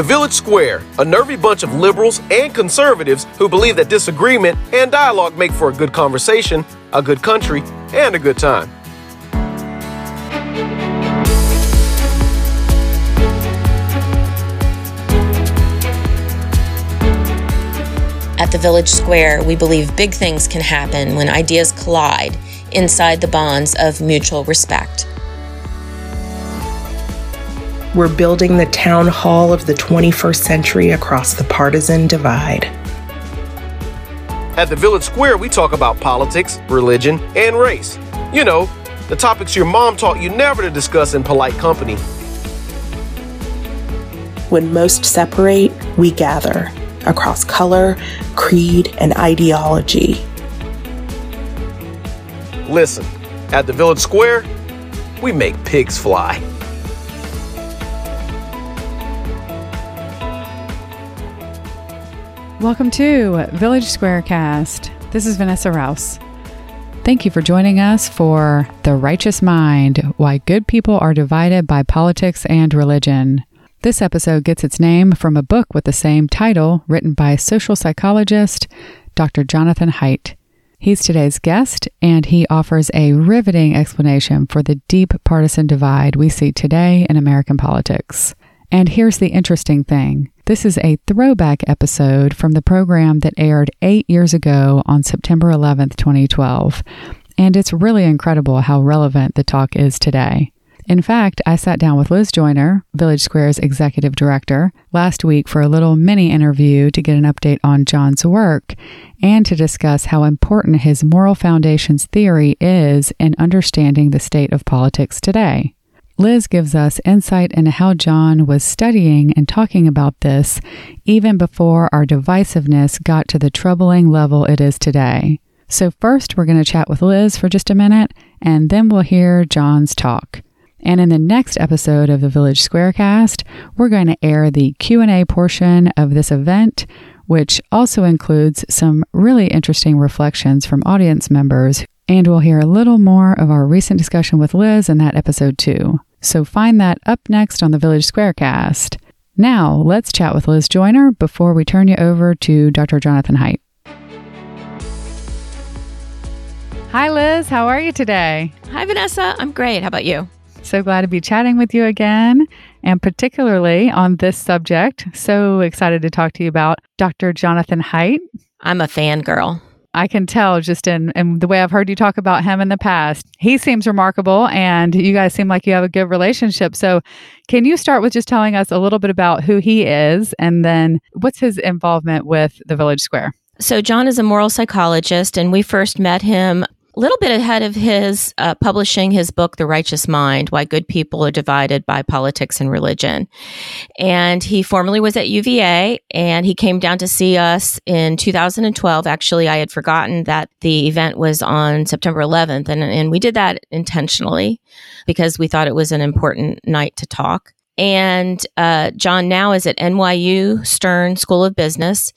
The Village Square, a nervy bunch of liberals and conservatives who believe that disagreement and dialogue make for a good conversation, a good country, and a good time. At the Village Square, we believe big things can happen when ideas collide inside the bonds of mutual respect. We're building the town hall of the 21st century across the partisan divide. At the Village Square, we talk about politics, religion, and race. You know, the topics your mom taught you never to discuss in polite company. When most separate, we gather across color, creed, and ideology. Listen, at the Village Square, we make pigs fly. Welcome to Village Squarecast. This is Vanessa Rouse. Thank you for joining us for The Righteous Mind Why Good People Are Divided by Politics and Religion. This episode gets its name from a book with the same title written by social psychologist Dr. Jonathan Haidt. He's today's guest, and he offers a riveting explanation for the deep partisan divide we see today in American politics. And here's the interesting thing this is a throwback episode from the program that aired eight years ago on September 11th, 2012. And it's really incredible how relevant the talk is today. In fact, I sat down with Liz Joyner, Village Square's executive director, last week for a little mini interview to get an update on John's work and to discuss how important his moral foundations theory is in understanding the state of politics today. Liz gives us insight into how John was studying and talking about this even before our divisiveness got to the troubling level it is today. So first we're going to chat with Liz for just a minute and then we'll hear John's talk. And in the next episode of the Village Squarecast, we're going to air the Q&A portion of this event, which also includes some really interesting reflections from audience members, and we'll hear a little more of our recent discussion with Liz in that episode too. So find that up next on the Village Squarecast. Now, let's chat with Liz Joyner before we turn you over to Dr. Jonathan Haidt. Hi, Liz. How are you today? Hi, Vanessa. I'm great. How about you? So glad to be chatting with you again, and particularly on this subject. So excited to talk to you about Dr. Jonathan Haidt. I'm a fangirl. I can tell just in, in the way I've heard you talk about him in the past. He seems remarkable, and you guys seem like you have a good relationship. So, can you start with just telling us a little bit about who he is and then what's his involvement with the Village Square? So, John is a moral psychologist, and we first met him little bit ahead of his uh, publishing his book, The Righteous Mind Why Good People Are Divided by Politics and Religion. And he formerly was at UVA and he came down to see us in 2012. Actually, I had forgotten that the event was on September 11th, and, and we did that intentionally because we thought it was an important night to talk. And uh, John now is at NYU Stern School of Business.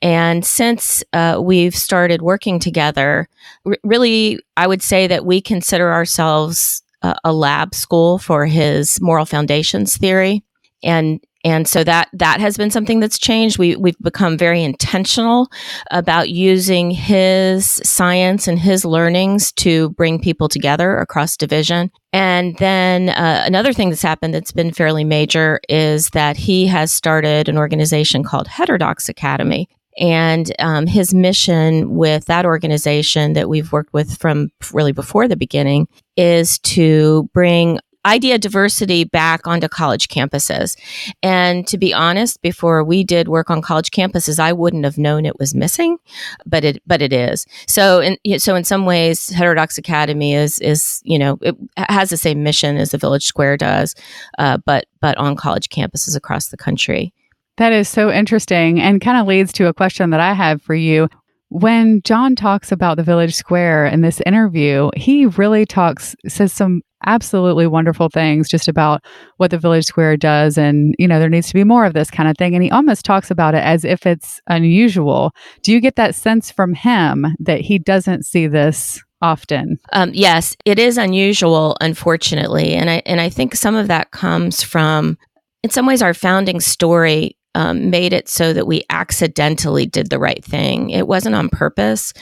And since uh, we've started working together, r- really, I would say that we consider ourselves a, a lab school for his moral foundations theory. And and so that that has been something that's changed. We we've become very intentional about using his science and his learnings to bring people together across division. And then uh, another thing that's happened that's been fairly major is that he has started an organization called Heterodox Academy. And um, his mission with that organization that we've worked with from really before the beginning is to bring idea diversity back onto college campuses. And to be honest, before we did work on college campuses, I wouldn't have known it was missing, but it but it is. So in so in some ways, Heterodox Academy is is you know it has the same mission as the Village Square does, uh, but but on college campuses across the country. That is so interesting and kind of leads to a question that I have for you. When John talks about the Village Square in this interview, he really talks, says some absolutely wonderful things just about what the village square does and you know there needs to be more of this kind of thing. And he almost talks about it as if it's unusual. Do you get that sense from him that he doesn't see this often? Um, yes it is unusual unfortunately. And i and i think some of that comes from in some ways, our founding story um, made it so that we accidentally did the right thing. It wasn't on purpose;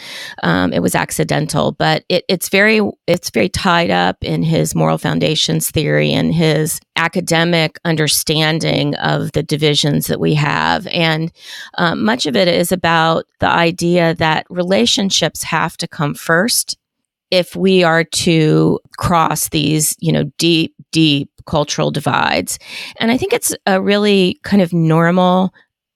um, it was accidental. But it, it's very it's very tied up in his moral foundations theory and his academic understanding of the divisions that we have, and um, much of it is about the idea that relationships have to come first if we are to cross these, you know, deep, deep cultural divides. And I think it's a really kind of normal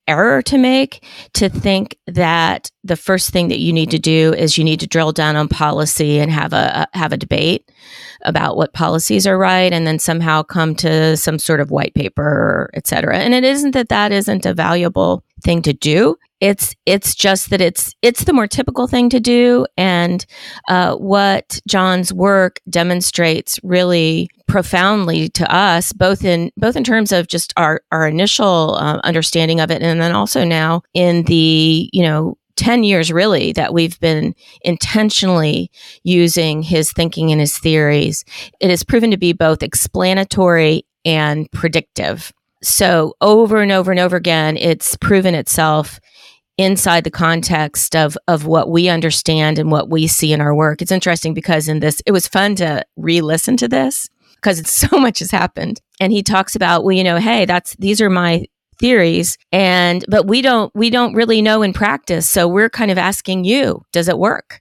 error to make to think that the first thing that you need to do is you need to drill down on policy and have a, have a debate about what policies are right and then somehow come to some sort of white paper et cetera and it isn't that that isn't a valuable thing to do it's it's just that it's it's the more typical thing to do. And uh, what john's work demonstrates really profoundly to us both in both in terms of just our our initial uh, understanding of it and then also now in the you know 10 years really that we've been intentionally using his thinking and his theories. It has proven to be both explanatory and predictive. So over and over and over again it's proven itself inside the context of of what we understand and what we see in our work. It's interesting because in this it was fun to re-listen to this because so much has happened. And he talks about, well, you know, hey, that's these are my theories and but we don't we don't really know in practice. So we're kind of asking you, does it work?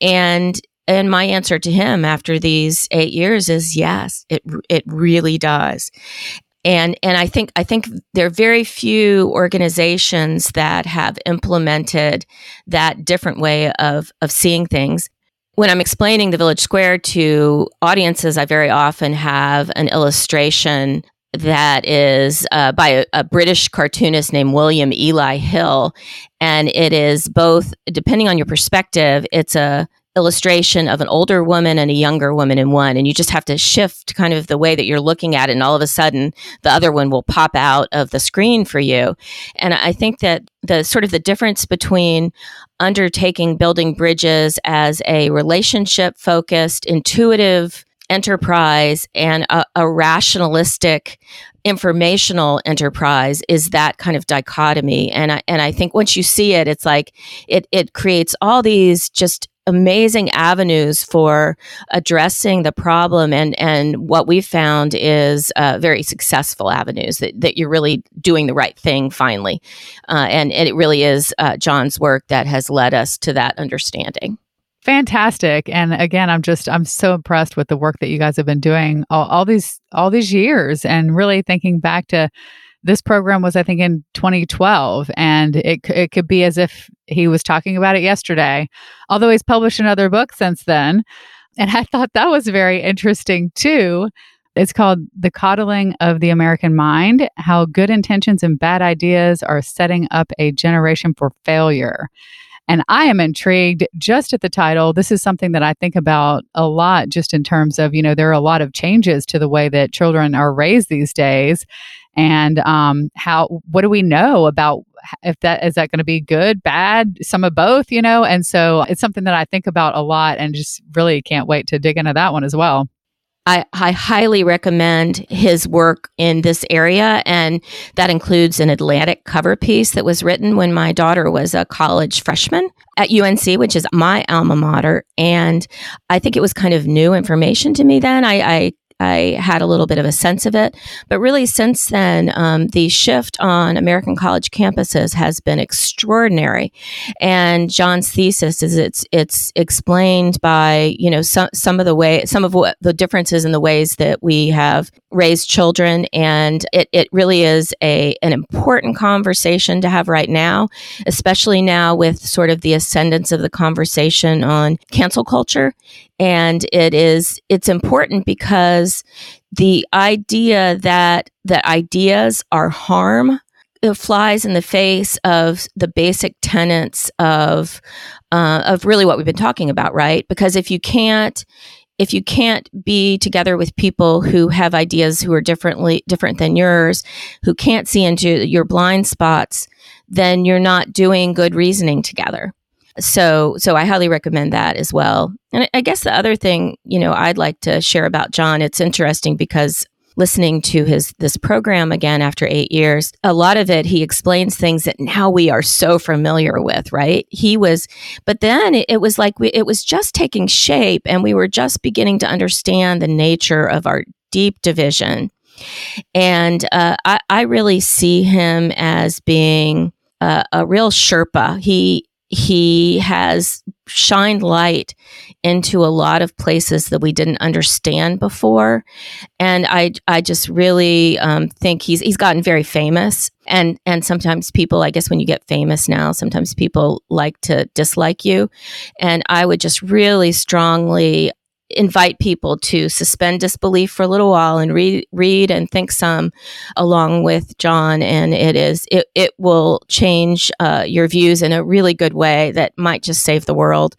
And and my answer to him after these 8 years is yes, it it really does and and I think I think there are very few organizations that have implemented that different way of of seeing things. When I'm explaining the Village Square to audiences, I very often have an illustration that is uh, by a, a, British cartoonist named William Ely Hill. And it is both, depending on your perspective, it's a illustration of an older woman and a younger woman in one and you just have to shift kind of the way that you're looking at it and all of a sudden the other one will pop out of the screen for you. And i think that the sort of the difference between undertaking building bridges as a relationship focused intuitive enterprise and a, a rationalistic informational enterprise is that kind of dichotomy. And I, and I think once you see it it's like it it creates all these just amazing avenues for addressing the problem. And and what we've found is uh, very successful avenues that, that you're really doing the right thing finally. Uh, and, and, it really is uh, john's work that has led us to that understanding. Fantastic. And again i'm just i'm so impressed with the work that you guys have been doing all, all these all these years and really thinking back to this program was, I think, in 2012, and it it could be as if he was talking about it yesterday. Although he's published another book since then, and I thought that was very interesting too. It's called The Coddling of the American Mind How Good Intentions and Bad Ideas Are Setting Up a Generation for Failure. And I am intrigued just at the title. This is something that I think about a lot, just in terms of, you know, there are a lot of changes to the way that children are raised these days. And um, how what do we know about if that is that going to be good bad some of both you know? And so it's something that i think about a lot and just really can't wait to dig into that one as well I, I, highly recommend his work in this area. And that includes an Atlantic cover piece that was written when my daughter was a college freshman at UNC, which is my alma mater. And I think it was kind of new information to me then. I, I I had a little bit of a sense of it. But really, since then, um, the shift on American college campuses has been extraordinary. And John's thesis is it's it's explained by you know some some of the way some of what the differences in the ways that we have raised children, and it it really is a an important conversation to have right now, especially now with sort of the ascendance of the conversation on cancel culture and it is it's important because the idea that that ideas are harm flies in the face of the basic tenets of uh, of really what we've been talking about, right? Because if you can't if you can't be together with people who have ideas who are differently different than yours, who can't see into your blind spots, then you're not doing good reasoning together so so i highly recommend that as well and i guess the other thing you know i'd like to share about john it's interesting because listening to his this program again after eight years, a lot of it he explains things that now we are so familiar with, right? He was, but then it, it was like we, it was just taking shape, and we were just beginning to understand the nature of our deep division. And uh, I, I really see him as being a, a real Sherpa. He he has shined light into a lot of places that we didn't understand before. And i i just really um, think he's he's gotten very famous. And and sometimes people i guess when you get famous now sometimes people like to dislike you. And i would just really strongly invite people to suspend disbelief for a little while and read read and think some along with John and it is it, it will change uh, your views in a really good way that might just save the world.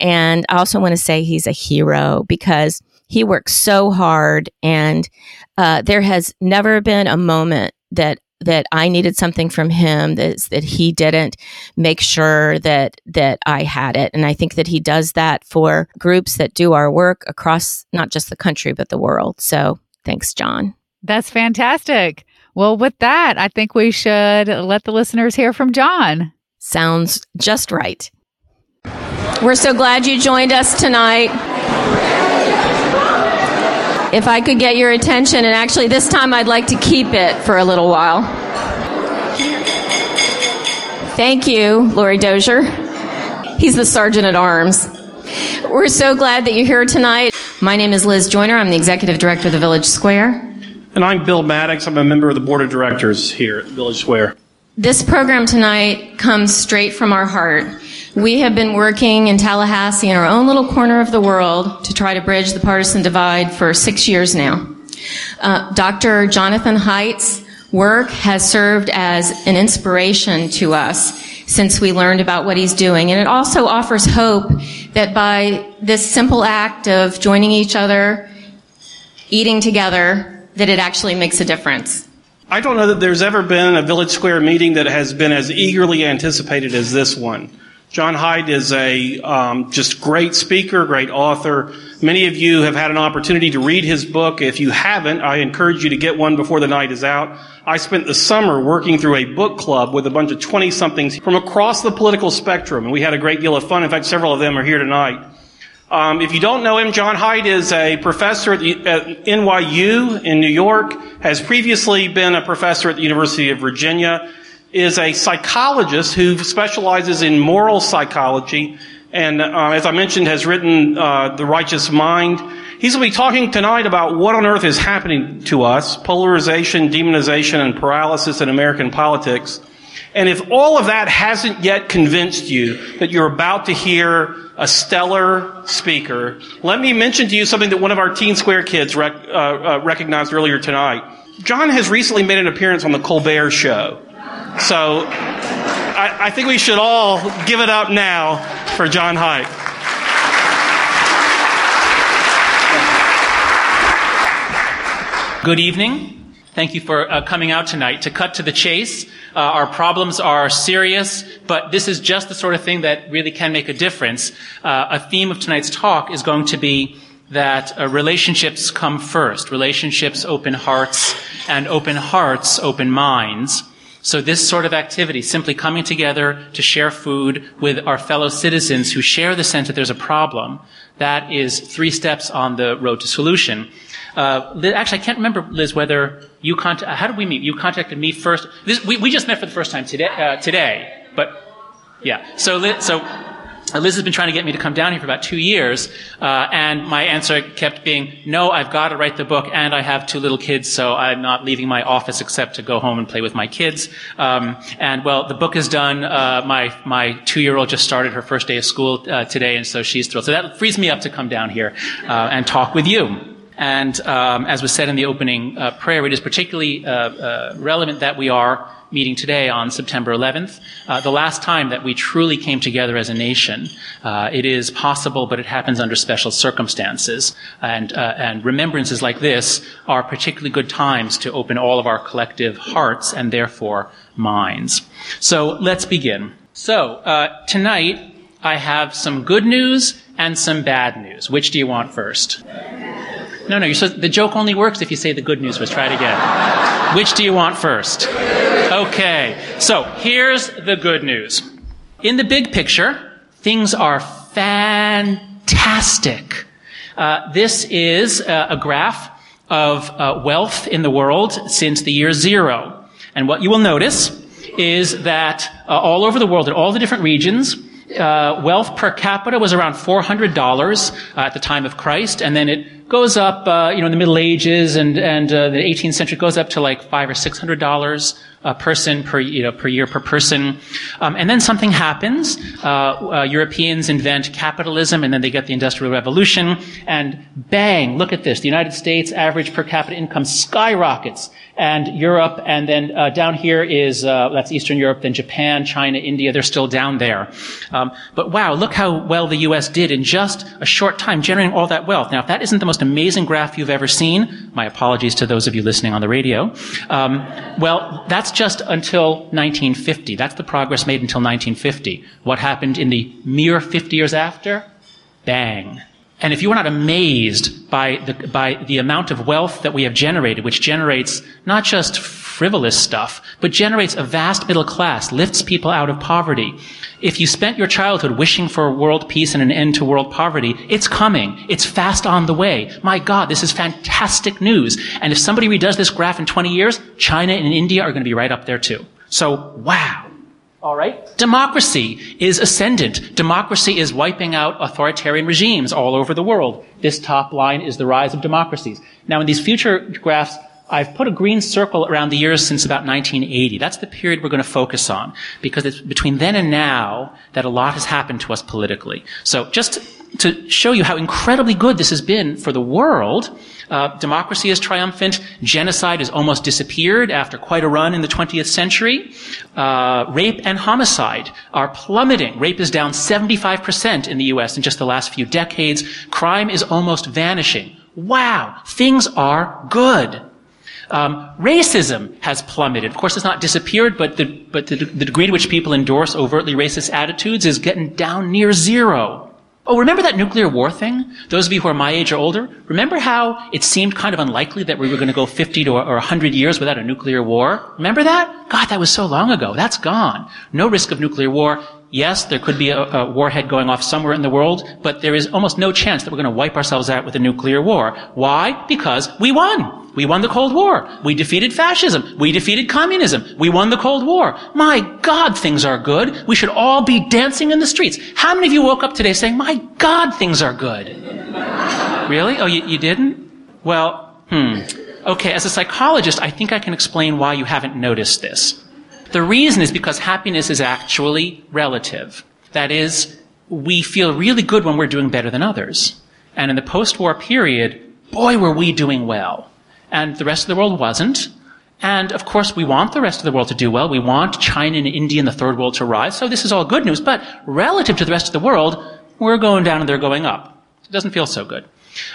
And I also want to say he's a hero because he works so hard and uh, there has never been a moment that that I needed something from him that that he didn't make sure that that I had it. And I think that he does that for groups that do our work across not just the country but the world. So thanks John. That's fantastic. Well with that I think we should let the listeners hear from John. Sounds just right. We're so glad you joined us tonight if I could get your attention, and actually this time I'd like to keep it for a little while. Thank you, Lori Dozier. He's the Sergeant at Arms. We're so glad that you're here tonight. My name is Liz Joyner. I'm the Executive Director of the Village Square. And I'm Bill Maddox. I'm a member of the Board of Directors here at Village Square. This program tonight comes straight from our heart. We have been working in Tallahassee in our own little corner of the world to try to bridge the partisan divide for six years now. Uh, Dr. Jonathan Haidt's work has served as an inspiration to us since we learned about what he's doing. And it also offers hope that by this simple act of joining each other, eating together, that it actually makes a difference. I don't know that there's ever been a Village Square meeting that has been as eagerly anticipated as this one. John Haidt is a um, just great speaker, great author. Many of you have had an opportunity to read his book. If you haven't, I encourage you to get one before the night is out. I spent the summer working through a book club with a bunch of 20 somethings from across the political spectrum, and we had a great deal of fun. In fact, several of them are here tonight. Um, if you don't know him, John Haidt is a professor at, the, at, NYU in New York, has previously been a professor at the University of Virginia, is a psychologist who specializes in moral psychology, and uh, as I mentioned, has written uh, The Righteous Mind. He's going to be talking tonight about what on earth is happening to us, polarization, demonization, and paralysis in American politics. And if all of that hasn't yet convinced you that you're about to hear a stellar speaker, let me mention to you something that one of our Teen Square kids rec- uh, uh, recognized earlier tonight. John has recently made an appearance on the Colbert Show. So I, I think we should all give it up now for John Haidt. Good evening. Thank you for uh, coming out tonight. To cut to the chase, uh, our problems are serious, but this is just the sort of thing that really can make a difference. Uh, a theme of tonight's talk is going to be that uh, relationships come first. Relationships open hearts, and open hearts open minds. So this sort of activity, simply coming together to share food with our fellow citizens who share the sense that there's a problem, that is three steps on the road to solution. Uh, actually, I can't remember, Liz, whether you contact. How did we meet? You contacted me first. This, we, we just met for the first time today. Uh, today, but yeah. So, so Liz has been trying to get me to come down here for about two years, uh, and my answer kept being, "No, I've got to write the book, and I have two little kids, so I'm not leaving my office except to go home and play with my kids." Um, and well, the book is done. Uh, my my two year old just started her first day of school uh, today, and so she's thrilled. So that frees me up to come down here uh, and talk with you. And um, as was said in the opening uh, prayer, it is particularly uh, uh, relevant that we are meeting today on September 11th, uh, the last time that we truly came together as a nation. Uh, it is possible, but it happens under special circumstances. And, uh, and remembrances like this are particularly good times to open all of our collective hearts and therefore minds. So let's begin. So tonight, I have some good news and some bad news. Which do you want first? No, no, supposed, the joke only works if you say the good news was. Try it again. Which do you want first? Okay, so here's the good news. In the big picture, things are fantastic. Uh, this is uh, a graph of uh, wealth in the world since the year zero. And what you will notice is that uh, all over the world, in all the different regions, uh, wealth per capita was around $400 uh, at the time of Christ, and then it goes up, uh, you know, in the Middle Ages and, and uh, the 18th century goes up to like five or six hundred dollars a person per, you know, per year per person. Um, and then something happens. Uh, uh, Europeans invent capitalism, and then they get the Industrial Revolution, and bang! Look at this. The United States average per capita income skyrockets and Europe, and then uh, down here is uh, that's Eastern Europe, then Japan, China, India. They're still down there. Um, but wow, look how well the U.S. did in just a short time, generating all that wealth. Now, if that isn't the most amazing graph you've ever seen, my apologies to those of you listening on the radio. Um, well, that's just until 1950. That's the progress made until 1950. What happened in the mere 50 years after? Bang. And if you are not amazed by the, by the amount of wealth that we have generated, which generates not just frivolous stuff, but generates a vast middle class, lifts people out of poverty. If you spent your childhood wishing for world peace and an end to world poverty, it's coming. It's fast on the way. My God, this is fantastic news. And if somebody redoes this graph in 20 years, China and India are going to be right up there too. So, wow. All right? Democracy is ascendant. Democracy is wiping out authoritarian regimes all over the world. This top line is the rise of democracies. Now, in these future graphs, I've put a green circle around the years since about 1980. That's the period we're going to focus on because it's between then and now that a lot has happened to us politically. So just to show you how incredibly good this has been for the world, uh, democracy is triumphant. Genocide has almost disappeared after quite a run in the 20th century. Uh, rape and homicide are plummeting. Rape is down 75% in the U.S. in just the last few decades. Crime is almost vanishing. Wow, things are good. Um, racism has plummeted. Of course, it's not disappeared, but the but the, the degree to which people endorse overtly racist attitudes is getting down near zero. Oh, remember that nuclear war thing? Those of you who are my age or older, remember how it seemed kind of unlikely that we were going to go 50 to or 100 years without a nuclear war? Remember that? God, that was so long ago. That's gone. No risk of nuclear war. Yes, there could be a, a, warhead going off somewhere in the world, but there is almost no chance that we're going to wipe ourselves out with a nuclear war. Why? Because we won. We won the Cold War. We defeated fascism. We defeated communism. We won the Cold War. My God, things are good. We should all be dancing in the streets. How many of you woke up today saying, my God, things are good? really? Oh, you, you didn't? Well, hmm. Okay, as a psychologist, I think I can explain why you haven't noticed this. The reason is because happiness is actually relative. That is, we feel really good when we're doing better than others. And in the post-war period, boy, were we doing well. And the rest of the world wasn't. And of course, we want the rest of the world to do well. We want China and India and the third world to rise. So this is all good news. But relative to the rest of the world, we're going down and they're going up. It doesn't feel so good.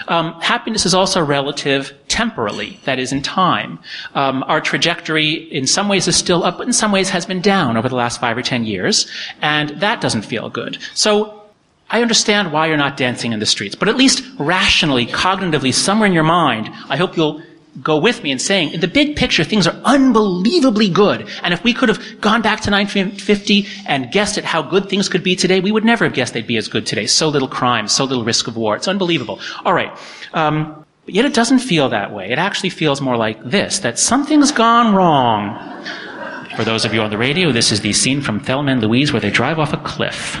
Um, happiness is also relative temporally, that is, in time. Um, our trajectory, in some ways, is still up, but in some ways has been down over the last five or ten years, and that doesn't feel good. So, I understand why you're not dancing in the streets, but at least rationally, cognitively, somewhere in your mind, I hope you'll go with me in saying, in the big picture, things are unbelievably good. And if we could have gone back to 1950 and guessed at how good things could be today, we would never have guessed they'd be as good today. So little crime, so little risk of war. It's unbelievable. All right. Um, but yet it doesn't feel that way. It actually feels more like this, that something's gone wrong. For those of you on the radio, this is the scene from Thelma and Louise where they drive off a cliff.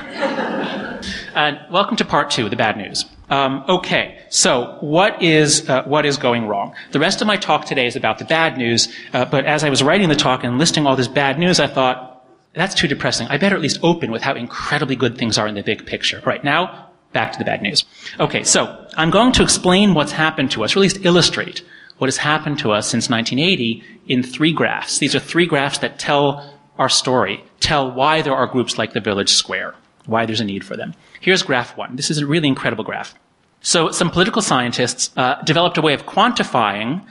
And welcome to part two, the bad news. Um, okay, so what is uh, what is going wrong? The rest of my talk today is about the bad news. Uh, but as I was writing the talk and listing all this bad news, I thought that's too depressing. I better at least open with how incredibly good things are in the big picture. Right now, back to the bad news. Okay, so I'm going to explain what's happened to us, or at least illustrate what has happened to us since 1980 in three graphs. These are three graphs that tell our story, tell why there are groups like the Village Square, why there's a need for them. Here's graph one. This is a really incredible graph. So some political scientists uh, developed a way of quantifying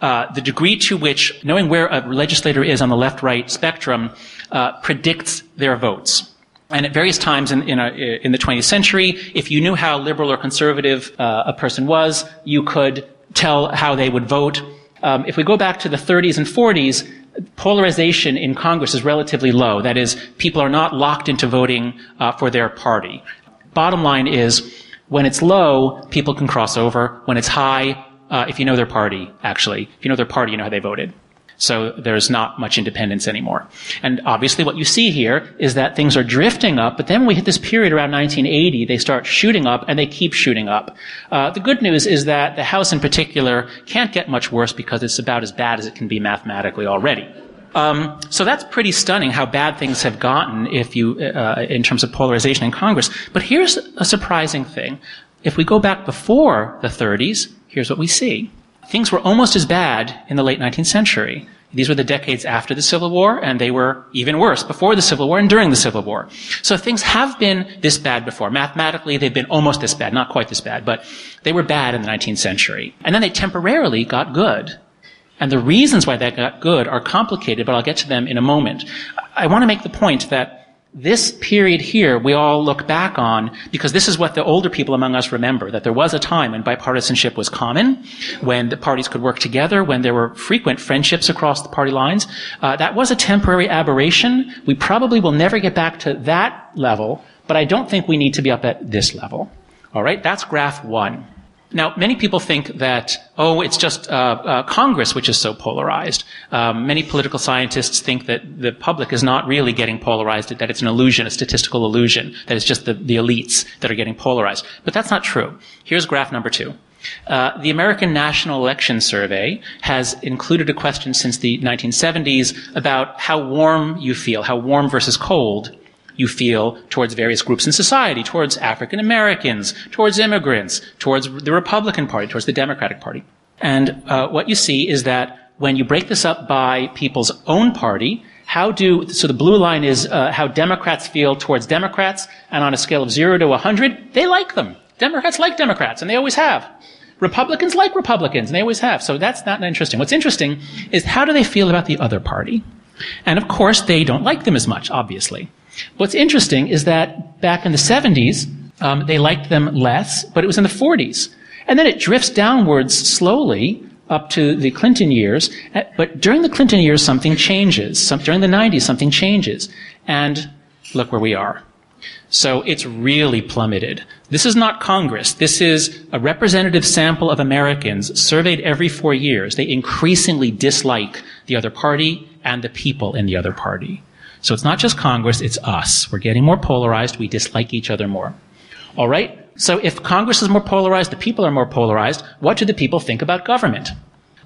uh, the degree to which knowing where a legislator is on the left-right spectrum uh, predicts their votes. And at various times in, in, a, in, the 20th century, if you knew how liberal or conservative uh, a person was, you could tell how they would vote. Um, if we go back to the 30s and 40s, polarization in Congress is relatively low. That is, people are not locked into voting uh, for their party. Bottom line is, when it's low, people can cross over. When it's high, uh, if you know their party, actually, if you know their party, you know how they voted. So there's not much independence anymore. And obviously what you see here is that things are drifting up, but then we hit this period around 1980, they start shooting up and they keep shooting up. Uh, the good news is that the House in particular can't get much worse because it's about as bad as it can be mathematically already. Um, so that's pretty stunning how bad things have gotten if you, uh, in terms of polarization in Congress. But here's a surprising thing. If we go back before the 30s, here's what we see things were almost as bad in the late 19th century. These were the decades after the Civil War, and they were even worse before the Civil War and during the Civil War. So things have been this bad before. Mathematically, they've been almost this bad, not quite this bad, but they were bad in the 19th century. And then they temporarily got good. And the reasons why that got good are complicated, but I'll get to them in a moment. I want to make the point that this period here we all look back on because this is what the older people among us remember that there was a time when bipartisanship was common when the parties could work together when there were frequent friendships across the party lines. Uh, that was a temporary aberration. We probably will never get back to that level but i don't think we need to be up at this level. All right? That's graph one now, many people think that, oh, it's just uh, uh, Congress which is so polarized. Um, many political scientists think that the public is not really getting polarized, that it's an illusion, a statistical illusion, that it's just the, the elites that are getting polarized. But that's not true. Here's graph number two. Uh, the American National Election Survey has included a question since the 1970s about how warm you feel, how warm versus cold you feel towards various groups in society, towards African Americans, towards immigrants, towards the Republican Party, towards the Democratic Party. And uh, what you see is that when you break this up by people's own party, how do so the blue line is uh, how Democrats feel towards Democrats, and on a scale of zero to 100, they like them. Democrats like Democrats, and they always have. Republicans like Republicans, and they always have. So that's not interesting. What's interesting is how do they feel about the other party? And of course, they don't like them as much, obviously. What's interesting is that back in the 70s, um, they liked them less, but it was in the 40s. And then it drifts downwards slowly up to the Clinton years. Uh, but during the Clinton years, something changes. Some, during the 90s, something changes. And look where we are. So it's really plummeted. This is not Congress. This is a representative sample of Americans surveyed every four years. They increasingly dislike the other party and the people in the other party. So it's not just Congress, it's us. We're getting more polarized. We dislike each other more. All right? So if Congress is more polarized, the people are more polarized, what do the people think about government?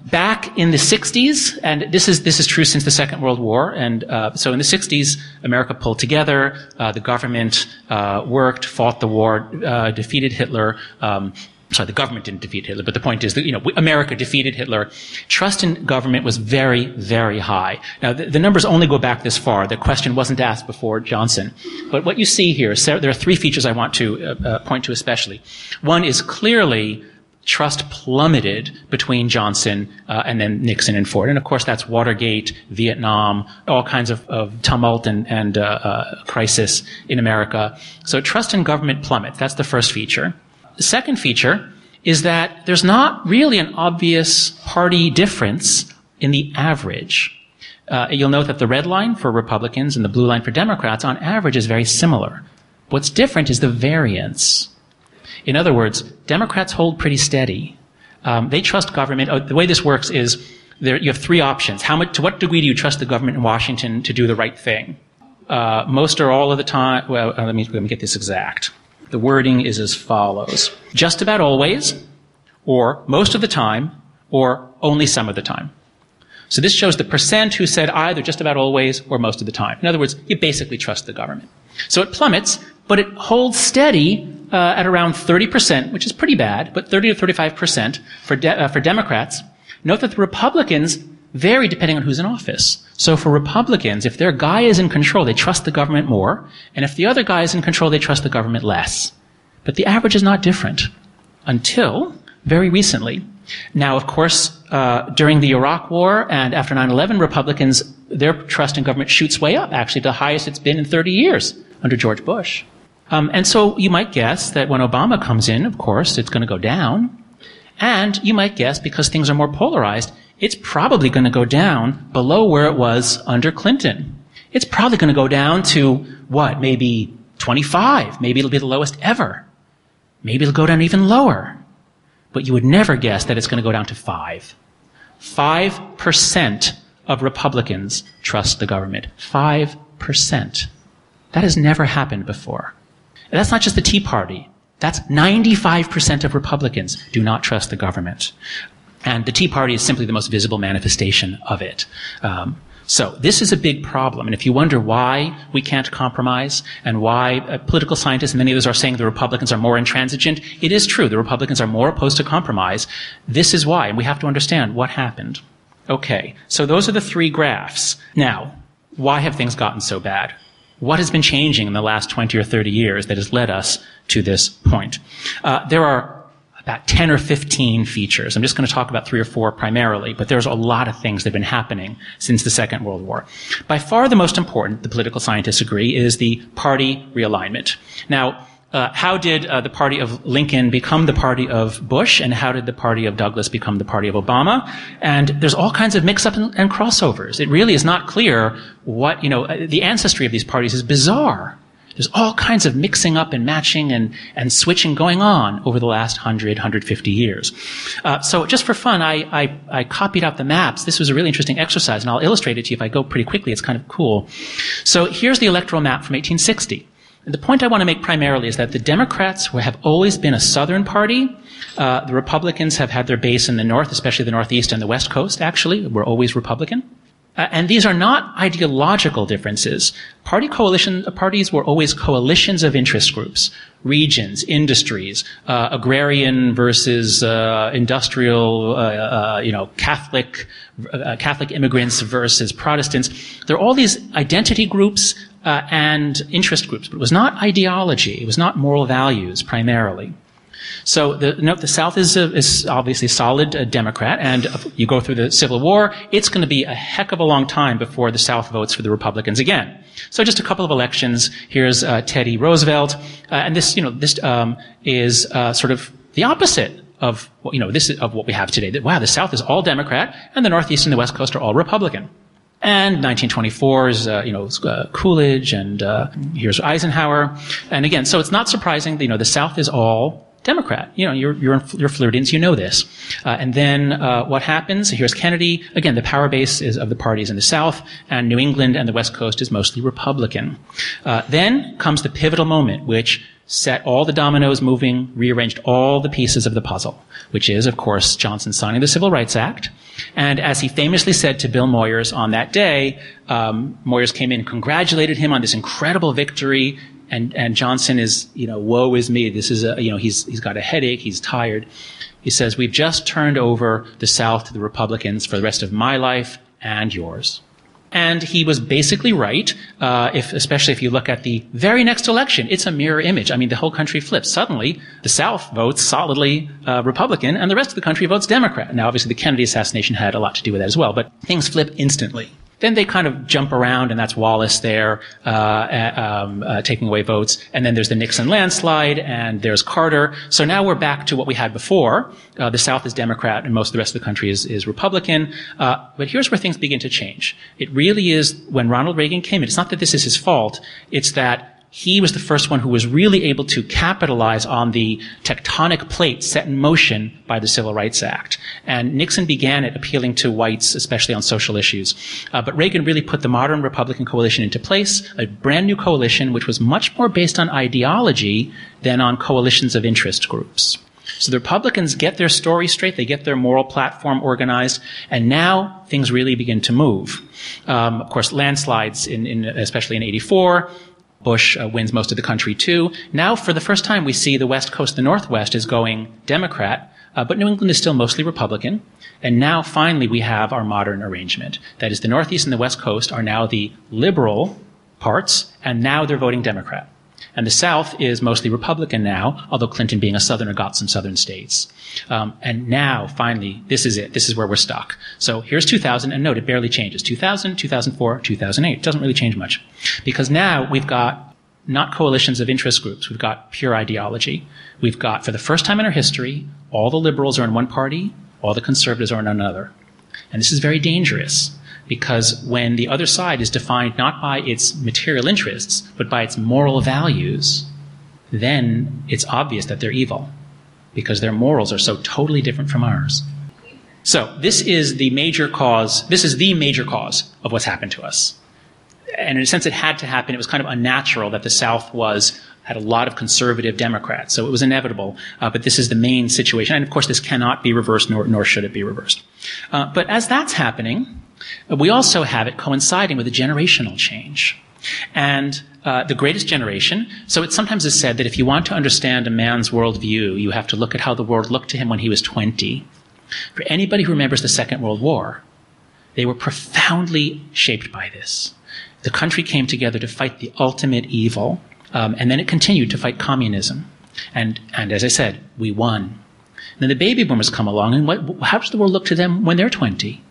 Back in the 60s, and this is, this is true since the Second World War, and uh, so in the 60s, America pulled together, uh, the government uh, worked, fought the war, uh, defeated Hitler, um, sorry, the government didn't defeat Hitler, but the point is that, you know, America defeated Hitler. Trust in government was very, very high. Now, the, the numbers only go back this far. The question wasn't asked before Johnson. But what you see here, there are three features I want to uh, uh, point to especially. One is clearly trust plummeted between Johnson uh, and then Nixon and Ford. And of course, that's Watergate, Vietnam, all kinds of, of tumult and, and uh, uh, crisis in America. So trust in government plummets. That's the first feature. The second feature is that there's not really an obvious party difference in the average. Uh, you'll note that the red line for Republicans and the blue line for Democrats on average is very similar. What's different is the variance. In other words, Democrats hold pretty steady. Um, they trust government. Oh, the way this works is there, you have three options. How much, to what degree do you trust the government in Washington to do the right thing? Uh, most or all of the time. Well, uh, let me let me get this exact. The wording is as follows. Just about always, or most of the time, or only some of the time. So this shows the percent who said either just about always or most of the time. In other words, you basically trust the government. So it plummets, but it holds steady uh, at around 30%, which is pretty bad, but 30 to 35% for, de- uh, for Democrats. Note that the Republicans vary depending on who's in office. So for Republicans, if their guy is in control, they trust the government more. And if the other guy is in control, they trust the government less. But the average is not different until very recently. Now, of course, uh, during the Iraq War and after 9-11, Republicans, their trust in government shoots way up, actually, to the highest it's been in 30 years under George Bush. Um, and so you might guess that when Obama comes in, of course, it's going to go down. And you might guess, because things are more polarized, it's probably going to go down below where it was under Clinton. It's probably going to go down to what? Maybe 25. Maybe it'll be the lowest ever. Maybe it'll go down even lower. But you would never guess that it's going to go down to 5. 5% of Republicans trust the government. 5%. That has never happened before. And that's not just the Tea Party. That's 95% of Republicans do not trust the government. And the Tea Party is simply the most visible manifestation of it. Um, so this is a big problem. And if you wonder why we can't compromise and why uh, political scientists and many others are saying the Republicans are more intransigent, it is true. The Republicans are more opposed to compromise. This is why. And we have to understand what happened. Okay. So those are the three graphs. Now, why have things gotten so bad? What has been changing in the last 20 or 30 years that has led us to this point? Uh, there are about 10 or 15 features. I'm just going to talk about three or four primarily, but there's a lot of things that have been happening since the Second World War. By far the most important, the political scientists agree, is the party realignment. Now, uh, how did uh, the party of Lincoln become the party of Bush, and how did the party of Douglas become the party of Obama? And there's all kinds of mix-up and, and crossovers. It really is not clear what you know. Uh, the ancestry of these parties is bizarre. There's all kinds of mixing up and matching and, and switching going on over the last 100, 150 years. Uh, so just for fun, I, I, I, copied out the maps. This was a really interesting exercise, and I'll illustrate it to you if I go pretty quickly. It's kind of cool. So here's the electoral map from 1860. And the point I want to make primarily is that the Democrats have always been a Southern party. Uh, the Republicans have had their base in the North, especially the Northeast and the West Coast, actually. We're always Republican. Uh, and these are not ideological differences. Party coalition uh, parties were always coalitions of interest groups, regions, industries, uh, agrarian versus uh, industrial, uh, you know, Catholic, Catholic immigrants versus Protestants. There are all these identity groups and interest groups, but it was not ideology. It was not moral values primarily. So the, note the South is, a, is obviously solid uh, Democrat, and you go through the Civil War, it's going to be a heck of a long time before the South votes for the Republicans again. So just a couple of elections. Here's uh, Teddy Roosevelt, uh, and this, you know, this um, is uh, sort of the opposite of you know this is of what we have today. That wow, the South is all Democrat, and the Northeast and the West Coast are all Republican. And 1924 is, uh, you know, uh, Coolidge, and uh, here's Eisenhower. And again, so it's not surprising, that, you know, the South is all Democrat. You know, you're, you're, you're Floridians, you know this. Uh, and then uh, what happens? Here's Kennedy. Again, the power base is of the parties in the South, and New England and the West Coast is mostly Republican. Uh, then comes the pivotal moment, which set all the dominoes moving, rearranged all the pieces of the puzzle, which is, of course, Johnson signing the Civil Rights Act. And as he famously said to Bill Moyers on that day, um, Moyers came in, and congratulated him on this incredible victory, and and Johnson is you know woe is me. This is a you know he's he's got a headache. He's tired. He says we've just turned over the South to the Republicans for the rest of my life and yours. And he was basically right uh, if especially if you look at the very next election. It's a mirror image. I mean the whole country flips. Suddenly the South votes solidly uh, Republican and the rest of the country votes Democrat. Now obviously the Kennedy assassination had a lot to do with that as well but things flip instantly then they kind of jump around, and that's Wallace there uh, um, uh, taking away votes. And then there's the Nixon landslide, and there's Carter. So now we're back to what we had before. Uh, the South is Democrat, and most of the rest of the country is, is Republican. Uh, but here's where things begin to change. It really is when Ronald Reagan came in. It's not that this is his fault. It's that he was the first one who was really able to capitalize on the tectonic plate set in motion by the Civil Rights Act. And Nixon began it appealing to whites, especially on social issues. Uh, but Reagan really put the modern Republican coalition into place, a brand new coalition which was much more based on ideology than on coalitions of interest groups. So the Republicans get their story straight, they get their moral platform organized, and now things really begin to move. Um, of course, landslides, in, in, especially in 84, Bush uh, wins most of the country too. Now, for the first time, we see the West Coast, the Northwest is going Democrat, uh, but New England is still mostly Republican. And now, finally, we have our modern arrangement. That is, the Northeast and the West Coast are now the liberal parts, and now they're voting Democrat. And the South is mostly Republican now, although Clinton being a Southerner got some Southern states. Um, and now, finally, this is it. This is where we're stuck. So here's 2000, and note, it barely changes. 2000, 2004, 2008. It doesn't really change much. Because now we've got not coalitions of interest groups. We've got pure ideology. We've got, for the first time in our history, all the liberals are in one party, all the conservatives are in another. And this is very dangerous because when the other side is defined not by its material interests, but by its moral values, then it's obvious that they're evil because their morals are so totally different from ours. So this is the major cause, this is the major cause of what's happened to us. And in a sense, it had to happen. It was kind of unnatural that the South was had a lot of conservative Democrats, so it was inevitable. Uh, but this is the main situation, and of course, this cannot be reversed, nor, nor should it be reversed. Uh, but as that's happening, we also have it coinciding with a generational change. And uh, the greatest generation. So it sometimes is said that if you want to understand a man's worldview, you have to look at how the world looked to him when he was 20. For anybody who remembers the Second World War, they were profoundly shaped by this. The country came together to fight the ultimate evil, um, and then it continued to fight communism. And, and as I said, we won. And then the baby boomers come along, and what, how does the world look to them when they're 20?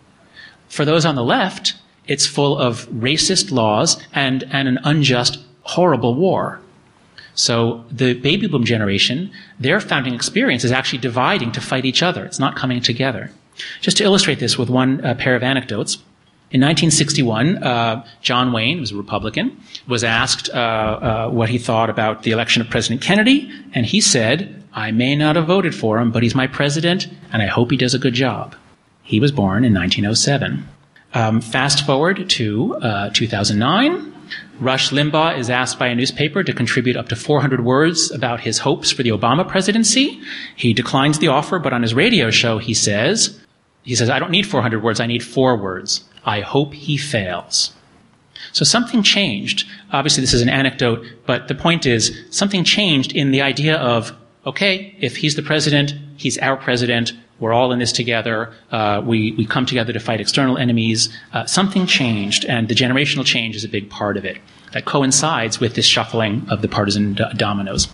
For those on the left, it's full of racist laws and, and an unjust, horrible war. So the baby boom generation, their founding experience is actually dividing to fight each other. It's not coming together. Just to illustrate this with one uh, pair of anecdotes. In 1961, uh, John Wayne, who was a Republican, was asked uh, uh, what he thought about the election of President Kennedy, and he said, I may not have voted for him, but he's my president, and I hope he does a good job. He was born in 1907. Um, fast forward to uh, 2009. Rush Limbaugh is asked by a newspaper to contribute up to 400 words about his hopes for the Obama presidency. He declines the offer, but on his radio show, he says, he says, I don't need 400 words, I need four words. I hope he fails. So something changed. Obviously, this is an anecdote, but the point is something changed in the idea of, okay, if he's the president, he's our president, we're all in this together. Uh, we, we come together to fight external enemies. Uh, something changed, and the generational change is a big part of it. That coincides with this shuffling of the partisan d- dominoes.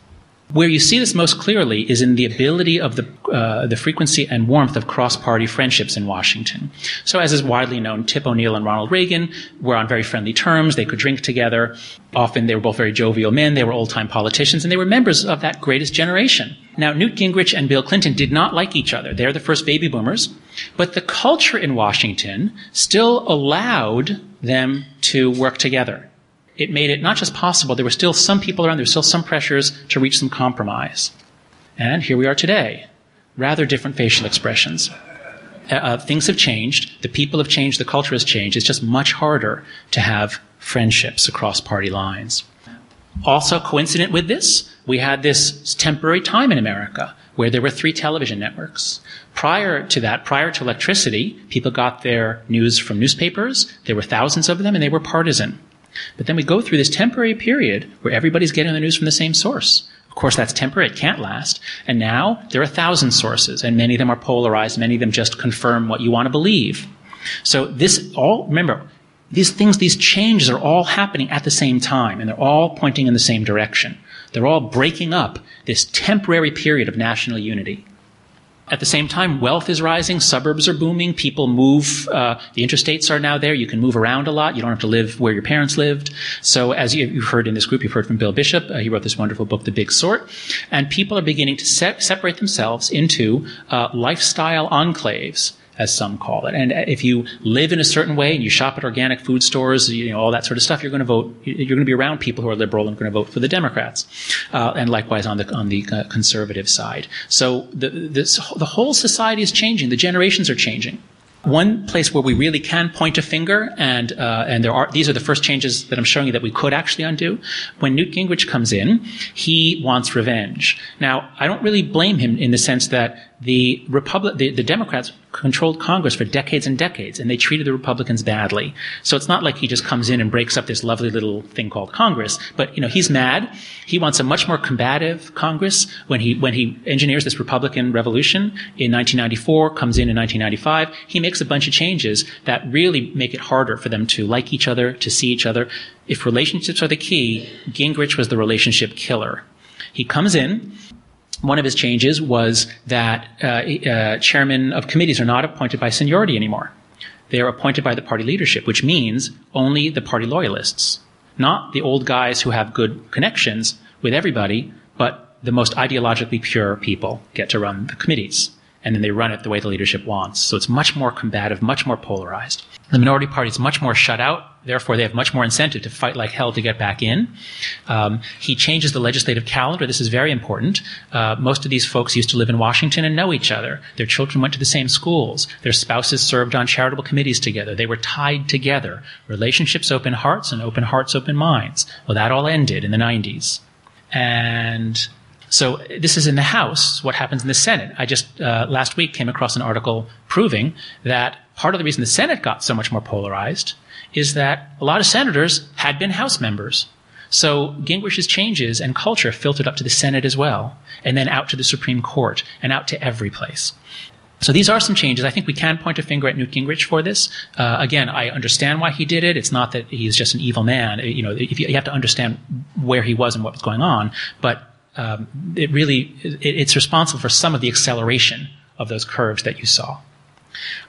Where you see this most clearly is in the ability of the, uh, the frequency and warmth of cross-party friendships in Washington. So as is widely known, Tip O'Neill and Ronald Reagan were on very friendly terms. They could drink together. Often they were both very jovial men. They were old-time politicians and they were members of that greatest generation. Now, Newt Gingrich and Bill Clinton did not like each other. They're the first baby boomers. But the culture in Washington still allowed them to work together it made it not just possible, there were still some people around, there were still some pressures to reach some compromise. And here we are today. Rather different facial expressions. Uh, uh, things have changed, the people have changed, the culture has changed. It's just much harder to have friendships across party lines. Also coincident with this, we had this temporary time in America where there were three television networks. Prior to that, prior to electricity, people got their news from newspapers. There were thousands of them and they were partisan. But then we go through this temporary period where everybody's getting the news from the same source. Of course, that's temporary. It can't last. And now there are a thousand sources, and many of them are polarized. Many of them just confirm what you want to believe. So this all, remember, these things, these changes are all happening at the same time, and they're all pointing in the same direction. They're all breaking up this temporary period of national unity. At the same time, wealth is rising, suburbs are booming, people move, uh, the interstates are now there, you can move around a lot, you don't have to live where your parents lived. So as you've heard in this group, you've heard from Bill Bishop, uh, he wrote this wonderful book, The Big Sort, and people are beginning to se- separate themselves into uh, lifestyle enclaves as some call it. And if you live in a certain way and you shop at organic food stores, you know, all that sort of stuff, you're going to vote, you're going to be around people who are liberal and going to vote for the Democrats. Uh, and likewise on the, on the uh, conservative side. So the, this, the whole society is changing. The generations are changing. One place where we really can point a finger, and uh, and there are these are the first changes that I'm showing you that we could actually undo. When Newt Gingrich comes in, he wants revenge. Now, I don't really blame him in the sense that the Republic, the, the, Democrats controlled Congress for decades and decades, and they treated the Republicans badly. So it's not like he just comes in and breaks up this lovely little thing called Congress. But you know, he's mad. He wants a much more combative Congress. When he when he engineers this Republican revolution in 1994, comes in in 1995, he makes a bunch of changes that really make it harder for them to like each other, to see each other. If relationships are the key, Gingrich was the relationship killer. He comes in one of his changes was that uh, uh, chairmen of committees are not appointed by seniority anymore. They are appointed by the party leadership, which means only the party loyalists. Not the old guys who have good connections with everybody, but the most ideologically pure people get to run the committees. And then they run it the way the leadership wants. So it's much more combative, much more polarized. The minority party is much more shut out. Therefore, they have much more incentive to fight like hell to get back in. Um, he changes the legislative calendar. This is very important. Uh, most of these folks used to live in Washington and know each other. Their children went to the same schools. Their spouses served on charitable committees together. They were tied together. Relationships open hearts and open hearts open minds. Well, that all ended in the 90s. And so this is in the House. What happens in the Senate? I just uh, last week came across an article proving that part of the reason the Senate got so much more polarized is that a lot of senators had been House members. So Gingrich's changes and culture filtered up to the Senate as well, and then out to the Supreme Court and out to every place. So these are some changes. I think we can point a finger at Newt Gingrich for this. Uh, again, I understand why he did it. It's not that he's just an evil man. You know, you, you have to understand where he was and what was going on. But um, it really it, it's responsible for some of the acceleration of those curves that you saw.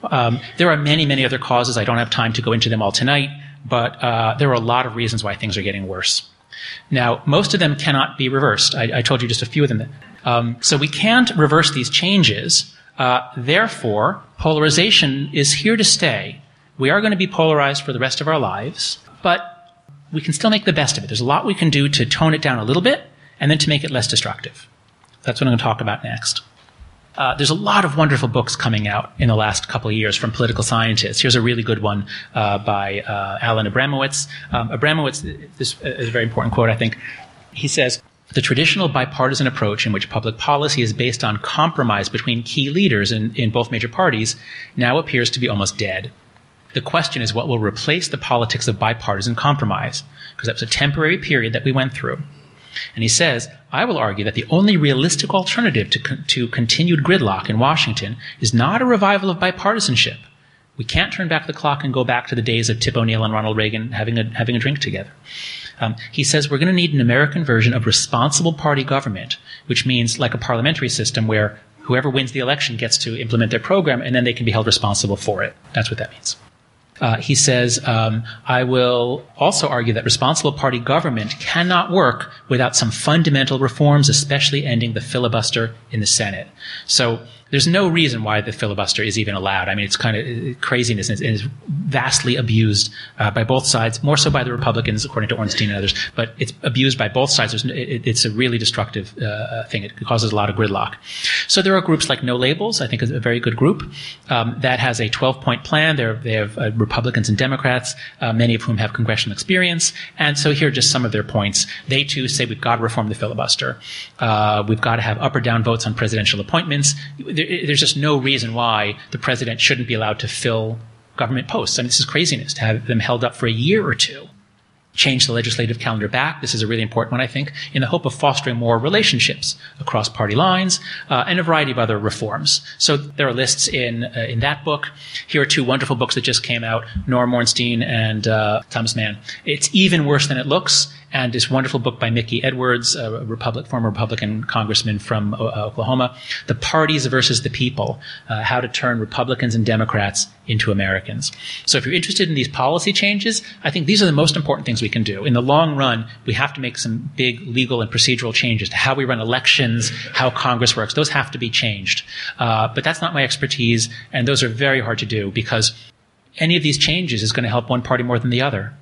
Um, there are many, many other causes. I don't have time to go into them all tonight, but uh, there are a lot of reasons why things are getting worse. Now, most of them cannot be reversed. I, I told you just a few of them. Um, so we can't reverse these changes. Uh, therefore, polarization is here to stay. We are going to be polarized for the rest of our lives, but we can still make the best of it. There's a lot we can do to tone it down a little bit and then to make it less destructive. That's what I'm going to talk about next. Uh, there's a lot of wonderful books coming out in the last couple of years from political scientists. Here's a really good one uh, by uh, Alan Abramowitz. Um, Abramowitz, this is a very important quote, I think. He says, the traditional bipartisan approach in which public policy is based on compromise between key leaders in, in both major parties now appears to be almost dead. The question is what will replace the politics of bipartisan compromise, because that was a temporary period that we went through. And he says, I will argue that the only realistic alternative to, con- to continued gridlock in Washington is not a revival of bipartisanship. We can't turn back the clock and go back to the days of Tip O'Neill and Ronald Reagan having a, having a drink together. Um, he says we're going to need an American version of responsible party government, which means like a parliamentary system where whoever wins the election gets to implement their program and then they can be held responsible for it. That's what that means. Uh, he says, um, I will also argue that responsible party government cannot work without some fundamental reforms, especially ending the filibuster in the Senate. So there's no reason why the filibuster is even allowed. I mean, it's kind of uh, craziness and it's, vastly abused uh, by both sides, more so by the Republicans, according to Ornstein and others, but it's abused by both sides. It, it's a really destructive uh, uh, thing. It causes a lot of gridlock. So there are groups like No Labels, I think is a very good group, um, that has a 12 point plan. They're, they have uh, Republicans and Democrats, uh, many of whom have congressional experience. And so here are just some of their points. They too say we've got to reform the filibuster. we've got to have up or down votes on presidential appointments there's just no reason why the president shouldn't be allowed to fill government posts. I mean, this is craziness to have them held up for a year or two. Change the legislative calendar back. This is a really important one, I think, in the hope of fostering more relationships across party lines uh, and a variety of other reforms. So there are lists in uh, in that book. Here are two wonderful books that just came out: Norm Ornstein and uh, Thomas Mann. It's even worse than it looks and this wonderful book by Mickey Edwards, a Republic, former Republican congressman from uh, Oklahoma, The Parties versus the People, uh, How to Turn Republicans and Democrats into Americans. So if you're interested in these policy changes, I think these are the most important things we can do. In the long run, we have to make some big legal and procedural changes to how we run elections, how Congress works. Those have to be changed. Uh, but that's not my expertise, and those are very hard to do because any of these changes is going to help one party more than the other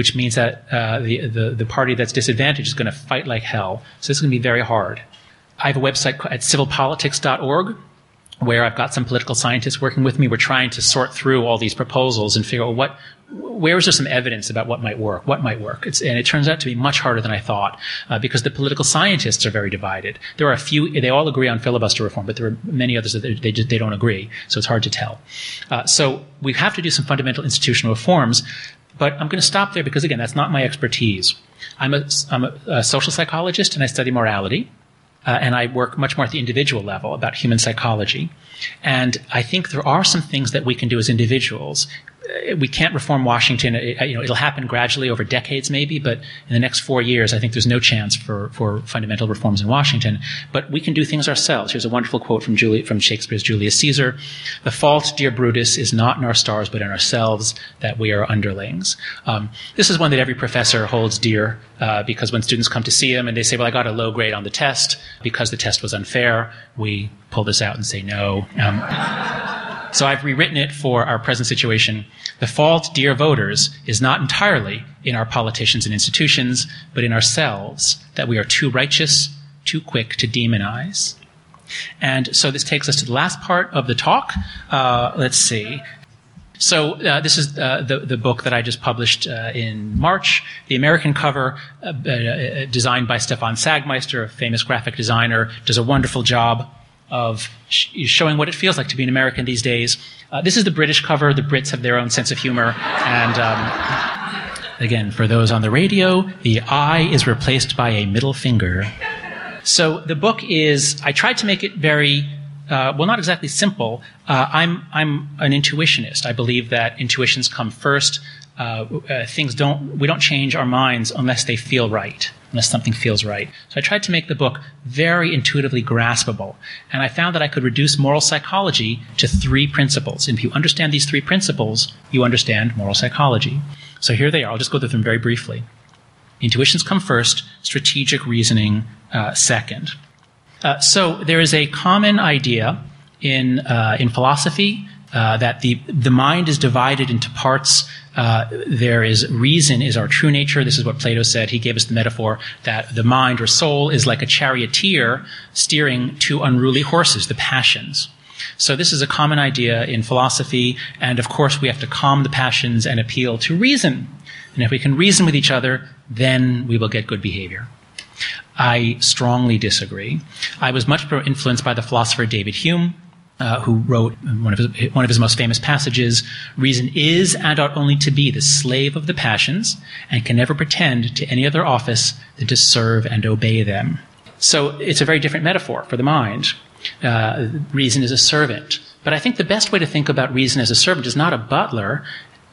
which means that uh, the, the, the party that's disadvantaged is going to fight like hell. So this is going to be very hard. I have a website at civilpolitics.org where I've got some political scientists working with me. We're trying to sort through all these proposals and figure out what, where is there some evidence about what might work, what might work. It's, and it turns out to be much harder than I thought uh, because the political scientists are very divided. There are a few, they all agree on filibuster reform, but there are many others that they, they, don't agree. So it's hard to tell. Uh, so we have to do some fundamental institutional reforms. But I'm going to stop there because, again, that's not my expertise. I'm a, I'm a, a social psychologist and I study morality. Uh, and I work much more at the individual level about human psychology. And I think there are some things that we can do as individuals we can't reform Washington. It, you know, it'll happen gradually over decades, maybe, but in the next four years, I think there's no chance for, for fundamental reforms in Washington. But we can do things ourselves. Here's a wonderful quote from, Julie, from Shakespeare's Julius Caesar: "The fault, dear Brutus, is not in our stars, but in ourselves, that we are underlings." Um, this is one that every professor holds dear uh, because when students come to see him and they say, "Well, I got a low grade on the test because the test was unfair," we pull this out and say no. Um, so I've rewritten it for our present situation. The fault, dear voters, is not entirely in our politicians and institutions, but in ourselves, that we are too righteous, too quick to demonize. And so this takes us to the last part of the talk. Uh, let's see. So uh, this is uh, the the book that I just published uh, in March. The American cover, uh, uh, designed by Stefan Sagmeister, a famous graphic designer, does a wonderful job of sh- showing what it feels like to be an American these days. Uh, this is the British cover. The Brits have their own sense of humor. And um, again, for those on the radio, the I is replaced by a middle finger. So the book is, I tried to make it very, uh, well, not exactly simple. Uh, I'm, I'm an intuitionist. I believe that intuitions come first. Uh, uh, things don't, we don't change our minds unless they feel right unless something feels right. So I tried to make the book very intuitively graspable. And I found that I could reduce moral psychology to three principles. And if you understand these three principles, you understand moral psychology. So here they are. I'll just go through them very briefly. Intuitions come first, strategic reasoning uh, second. Uh, so there is a common idea in, uh, in philosophy uh, that the, the mind is divided into parts uh, there is reason is our true nature. This is what Plato said. He gave us the metaphor that the mind or soul is like a charioteer steering two unruly horses, the passions. So this is a common idea in philosophy, and of course we have to calm the passions and appeal to reason. And if we can reason with each other, then we will get good behavior. I strongly disagree. I was much more influenced by the philosopher David Hume, uh, who wrote one of, his, one of his most famous passages Reason is and ought only to be the slave of the passions and can never pretend to any other office than to serve and obey them. So it's a very different metaphor for the mind. Uh, reason is a servant. But I think the best way to think about reason as a servant is not a butler,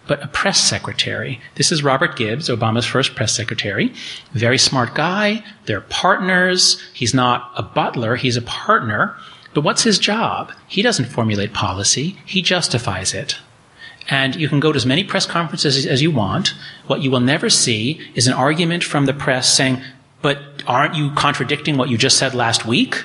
but a press secretary. This is Robert Gibbs, Obama's first press secretary. Very smart guy. They're partners. He's not a butler, he's a partner. But what's his job? He doesn't formulate policy, he justifies it. And you can go to as many press conferences as you want. What you will never see is an argument from the press saying, but aren't you contradicting what you just said last week?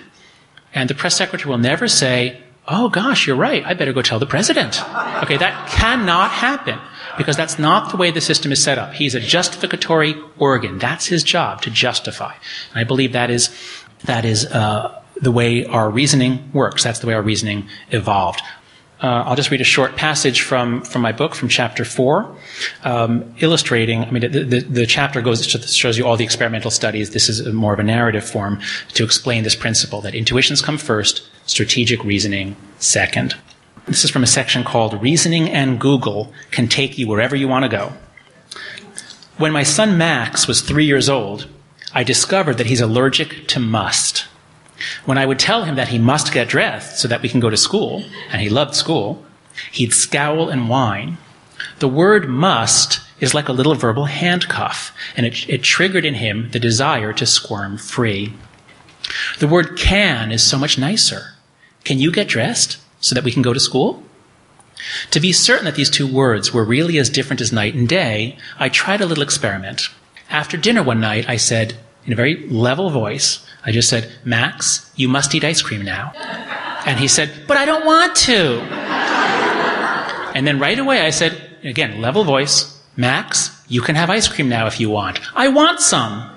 And the press secretary will never say, oh gosh, you're right, I better go tell the president. Okay, that cannot happen because that's not the way the system is set up. He's a justificatory organ. That's his job to justify. And I believe that is, that is, uh, the way our reasoning works. That's the way our reasoning evolved. Uh, I'll just read a short passage from, from my book, from chapter four, um, illustrating. I mean, the, the, the, chapter goes shows you all the experimental studies. This is more of a narrative form to explain this principle that intuitions come first, strategic reasoning second. This is from a section called "Reasoning and Google Can Take You Wherever You Want to Go." When my son Max was three years old, I discovered that he's allergic to must. When I would tell him that he must get dressed so that we can go to school, and he loved school, he'd scowl and whine. The word must is like a little verbal handcuff, and it, it triggered in him the desire to squirm free. The word can is so much nicer. Can you get dressed so that we can go to school? To be certain that these two words were really as different as night and day, I tried a little experiment. After dinner one night, I said, in a very level voice, I just said, Max, you must eat ice cream now. And he said, But I don't want to. And then right away I said, again, level voice, Max, you can have ice cream now if you want. I want some.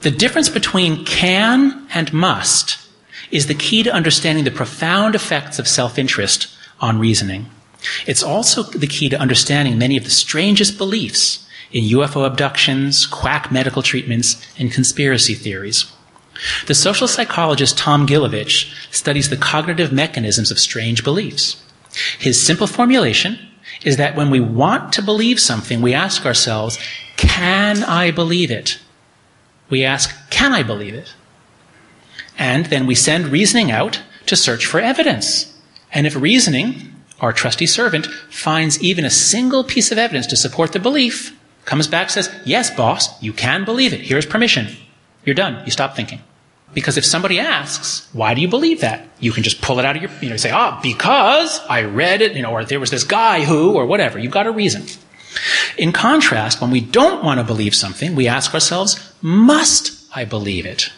The difference between can and must is the key to understanding the profound effects of self interest on reasoning. It's also the key to understanding many of the strangest beliefs in UFO abductions, quack medical treatments, and conspiracy theories. The social psychologist Tom Gilovich studies the cognitive mechanisms of strange beliefs. His simple formulation is that when we want to believe something, we ask ourselves, can I believe it? We ask, can I believe it? And then we send reasoning out to search for evidence. And if reasoning our trusty servant finds even a single piece of evidence to support the belief, comes back, says, Yes, boss, you can believe it. Here's permission. You're done. You stop thinking. Because if somebody asks, why do you believe that? You can just pull it out of your, you know, say, ah, because I read it, you know, or there was this guy who, or whatever. You've got a reason. In contrast, when we don't want to believe something, we ask ourselves, must I believe it?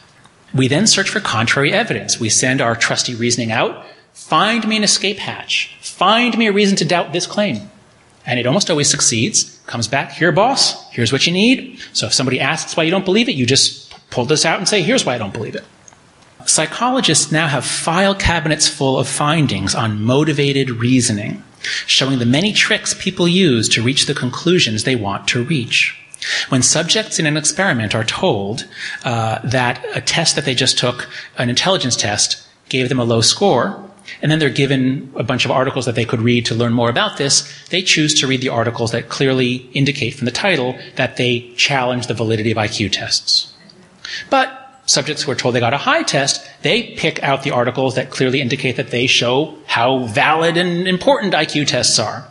We then search for contrary evidence. We send our trusty reasoning out, find me an escape hatch, find me a reason to doubt this claim. And it almost always succeeds. Comes back, here, boss, here's what you need. So if somebody asks why you don't believe it, you just pull this out and say, here's why I don't believe it. Psychologists now have file cabinets full of findings on motivated reasoning, showing the many tricks people use to reach the conclusions they want to reach. When subjects in an experiment are told uh, that a test that they just took, an intelligence test, gave them a low score, and then they're given a bunch of articles that they could read to learn more about this, they choose to read the articles that clearly indicate from the title that they challenge the validity of IQ tests. But subjects who are told they got a high test, they pick out the articles that clearly indicate that they show how valid and important IQ tests are.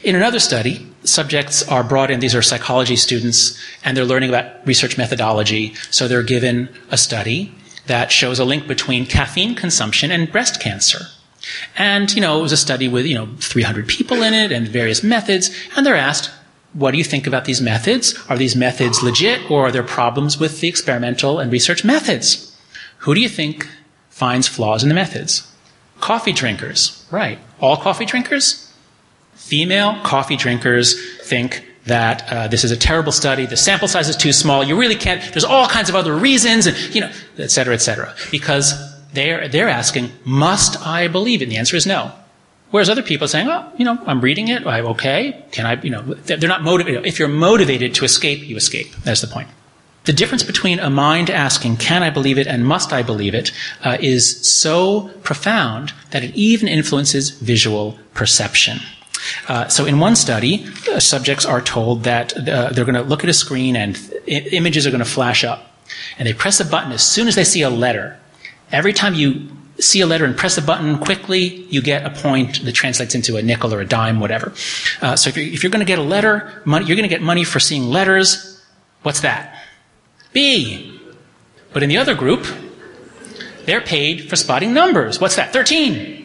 In another study, subjects are brought in, these are psychology students, and they're learning about research methodology. So they're given a study that shows a link between caffeine consumption and breast cancer. And, you know, it was a study with, you know, 300 people in it and various methods, and they're asked, what do you think about these methods? Are these methods legit or are there problems with the experimental and research methods? Who do you think finds flaws in the methods? Coffee drinkers. Right. All coffee drinkers? Female coffee drinkers think that uh, this is a terrible study, the sample size is too small, you really can't, there's all kinds of other reasons, and, you know, et cetera, et cetera. Because they're, they're asking, must I believe it? And the answer is no. Whereas other people are saying, oh, you know, I'm reading it. I'm okay. Can I, you know, they're not motivated. If you're motivated to escape, you escape. That's the point. The difference between a mind asking, can I believe it and must I believe it, uh, is so profound that it even influences visual perception. Uh, so in one study, uh, subjects are told that uh, they're going to look at a screen and images are going to flash up. And they press a button as soon as they see a letter. Every time you see a letter and press a button quickly, you get a point that translates into a nickel or a dime, whatever. Uh, so if you're, if you're going to get a letter, money, you're going to get money for seeing letters. What's that? B. But in the other group, they're paid for spotting numbers. What's that? 13.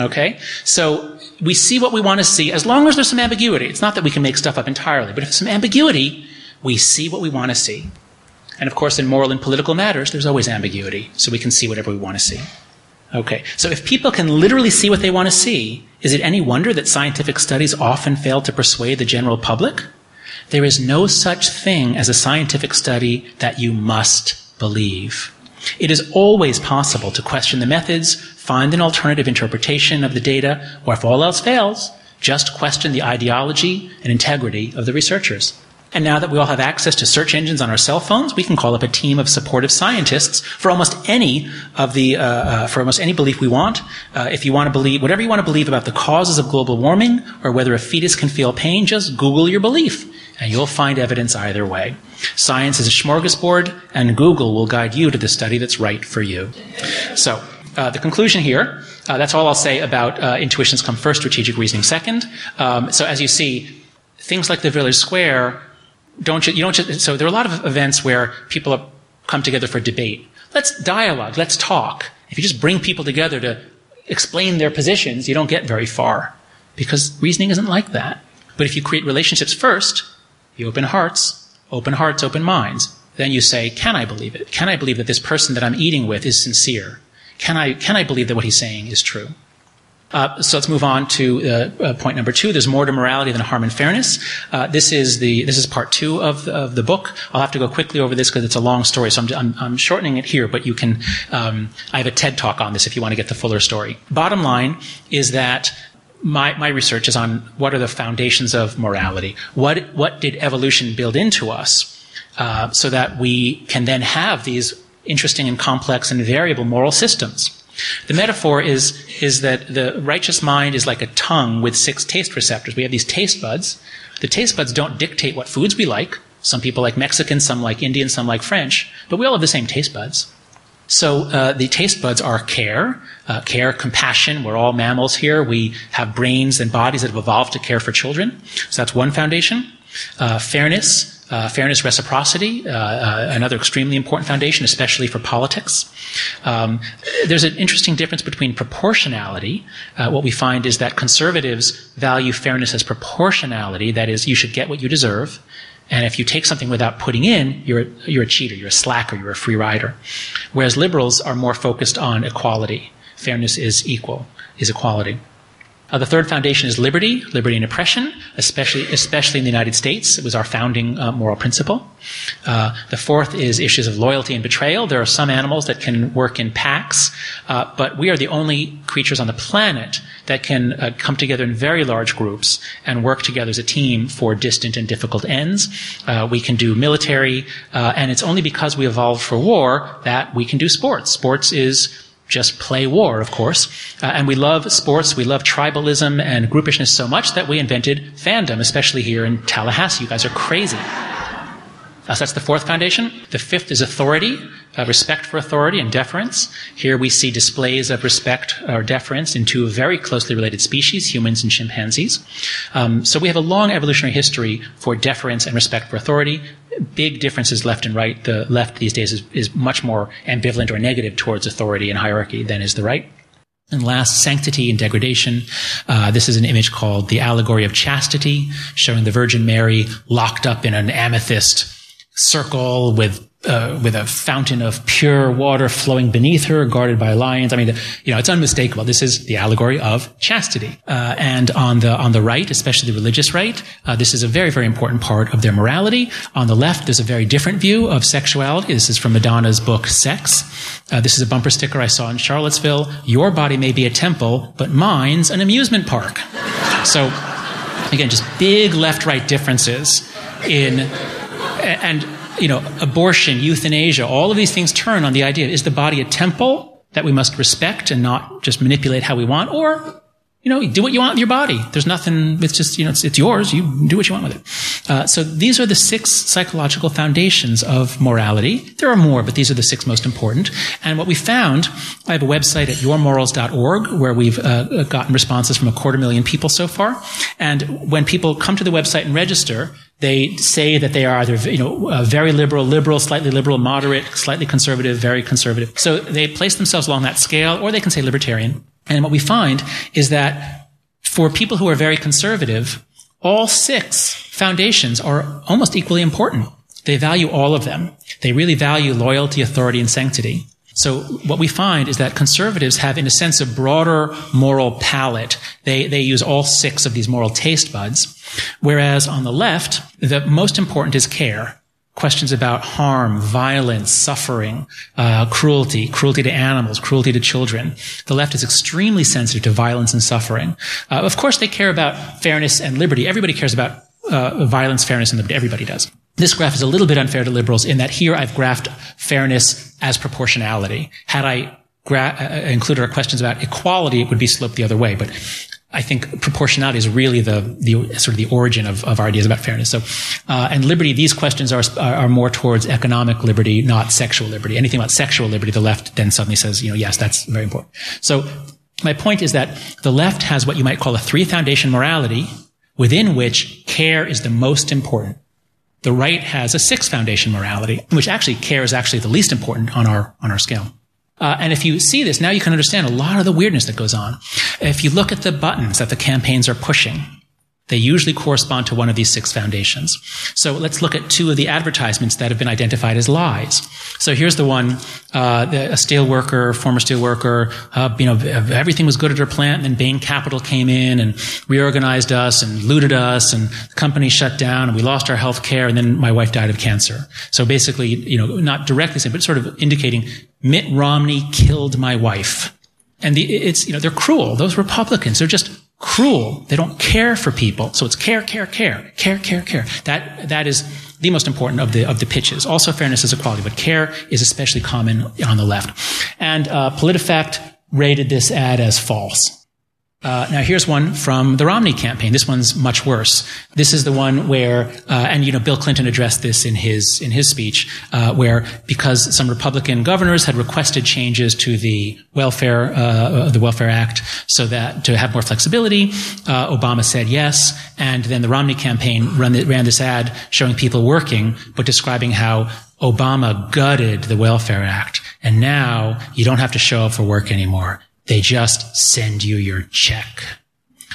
Okay? So we see what we want to see as long as there's some ambiguity. It's not that we can make stuff up entirely, but if there's some ambiguity, we see what we want to see. And of course, in moral and political matters, there's always ambiguity, so we can see whatever we want to see. Okay, so if people can literally see what they want to see, is it any wonder that scientific studies often fail to persuade the general public? There is no such thing as a scientific study that you must believe. It is always possible to question the methods, find an alternative interpretation of the data, or if all else fails, just question the ideology and integrity of the researchers. And now that we all have access to search engines on our cell phones, we can call up a team of supportive scientists for almost any of the uh, uh, for almost any belief we want. Uh, if you want to believe whatever you want to believe about the causes of global warming or whether a fetus can feel pain, just Google your belief, and you'll find evidence either way. Science is a smorgasbord, and Google will guide you to the study that's right for you. So. Uh, the conclusion here, uh, that's all I'll say about uh, intuitions come first, strategic reasoning second. Um, so as you see, things like the village square don't you, you don't just, so there are a lot of events where people are, come together for debate. Let's dialogue. Let's talk. If you just bring people together to explain their positions, you don't get very far because reasoning isn't like that. But if you create relationships first, you open hearts, open hearts, open minds. Then you say, can I believe it? Can I believe that this person that I'm eating with is sincere? Can I, can I believe that what he's saying is true? Uh, so let's move on to uh, uh, point number two. There's more to morality than harm and fairness. Uh, this is the this is part two of the, of the book. I'll have to go quickly over this because it's a long story, so I'm, I'm, I'm, shortening it here. But you can. Um, I have a TED talk on this if you want to get the fuller story. Bottom line is that my, my research is on what are the foundations of morality. What what did evolution build into us uh, so that we can then have these interesting and complex and variable moral systems. The metaphor is, is that the righteous mind is like a tongue with six taste receptors. We have these taste buds. The taste buds don't dictate what foods we like. Some people like Mexican, some like Indian, some like French, but we all have the same taste buds. So uh, the taste buds are care, uh, care, compassion. We're all mammals here. We have brains and bodies that have evolved to care for children. So that's one foundation. Uh, fairness, uh, fairness, reciprocity, uh, uh, another extremely important foundation, especially for politics. Um, there's an interesting difference between proportionality. what we find is that conservatives value fairness as proportionality. That is, you should get what you deserve. And if you take something without putting in, you're, you're a cheater, you're a slacker, you're a free rider. Whereas liberals are more focused on equality. Fairness is equal, is equality. Uh, the third foundation is liberty, liberty and oppression, especially, especially in the United States. It was our founding uh, moral principle. Uh, the fourth is issues of loyalty and betrayal. There are some animals that can work in packs, uh, but we are the only creatures on the planet that can uh, come together in very large groups and work together as a team for distant and difficult ends. Uh, we can do military, and it's only because we evolved for war that we can do sports. Sports is just play war, of course. Uh, and we love sports, we love tribalism and groupishness so much that we invented fandom, especially here in Tallahassee. You guys are crazy. Uh, so that's the fourth foundation. The fifth is authority, uh, respect for authority and deference. Here we see displays of respect or deference in two very closely related species, humans and chimpanzees. Um, so we have a long evolutionary history for deference and respect for authority. Big differences left and right. The left these days is, is much more ambivalent or negative towards authority and hierarchy than is the right. And last, sanctity and degradation. Uh, this is an image called the allegory of chastity, showing the Virgin Mary locked up in an amethyst circle with uh, with a fountain of pure water flowing beneath her, guarded by lions. I mean, you know, it's unmistakable. This is the allegory of chastity. Uh, and on the on the right, especially the religious right, uh, this is a very very important part of their morality. On the left, there's a very different view of sexuality. This is from Madonna's book Sex. Uh, this is a bumper sticker I saw in Charlottesville. Your body may be a temple, but mine's an amusement park. So, again, just big left right differences in and you know, abortion, euthanasia, all of these things turn on the idea is the body a temple that we must respect and not just manipulate how we want, or you know, do what you want with your body. There's nothing. It's just you know, it's, it's yours. You do what you want with it. Uh, so these are the six psychological foundations of morality. There are more, but these are the six most important. And what we found, I have a website at yourmorals.org where we've uh, gotten responses from a quarter million people so far. And when people come to the website and register, they say that they are either, you know, uh, very liberal, liberal, slightly liberal, moderate, slightly conservative, very conservative. So they place themselves along that scale, or they can say libertarian. And what we find is that for people who are very conservative, all six foundations are almost equally important. They value all of them. They really value loyalty, authority, and sanctity. So what we find is that conservatives have, in a sense, a broader moral palette. They, they use all six of these moral taste buds. Whereas on the left, the most important is care. Questions about harm, violence, suffering, uh, cruelty, cruelty to animals, cruelty to children. The left is extremely sensitive to violence and suffering. Uh, of course, they care about fairness and liberty. Everybody cares about uh, violence, fairness, and liberty. Everybody does. This graph is a little bit unfair to liberals in that here I've graphed fairness as proportionality. Had I gra- uh, included our questions about equality, it would be sloped the other way. But I think proportionality is really the, the sort of the origin of, of our ideas about fairness. So, uh, and liberty, these questions are, are more towards economic liberty, not sexual liberty. Anything about sexual liberty, the left then suddenly says, you know, yes, that's very important. So my point is that the left has what you might call a three foundation morality within which care is the most important. The right has a six foundation morality, which actually care is actually the least important on our, on our scale. Uh, and if you see this, now you can understand a lot of the weirdness that goes on. If you look at the buttons that the campaigns are pushing, they usually correspond to one of these six foundations. So let's look at two of the advertisements that have been identified as lies. So here's the one, uh, a steel worker, former steel worker, uh, you know, everything was good at her plant, and then Bain Capital came in and reorganized us and looted us, and the company shut down, and we lost our health care, and then my wife died of cancer. So basically, you know, not directly saying, but sort of indicating Mitt Romney killed my wife. And the, it's, you know, they're cruel. Those Republicans, they're just cruel. They don't care for people. So it's care, care, care, care, care, care. That, that is the most important of the, of the pitches. Also fairness is equality, but care is especially common on the left. And, uh, PolitiFact rated this ad as false. Uh, now here's one from the Romney campaign. This one's much worse. This is the one where, uh, and you know, Bill Clinton addressed this in his in his speech, uh, where because some Republican governors had requested changes to the welfare uh, the Welfare Act so that to have more flexibility, uh, Obama said yes, and then the Romney campaign ran, ran this ad showing people working, but describing how Obama gutted the Welfare Act, and now you don't have to show up for work anymore. They just send you your check.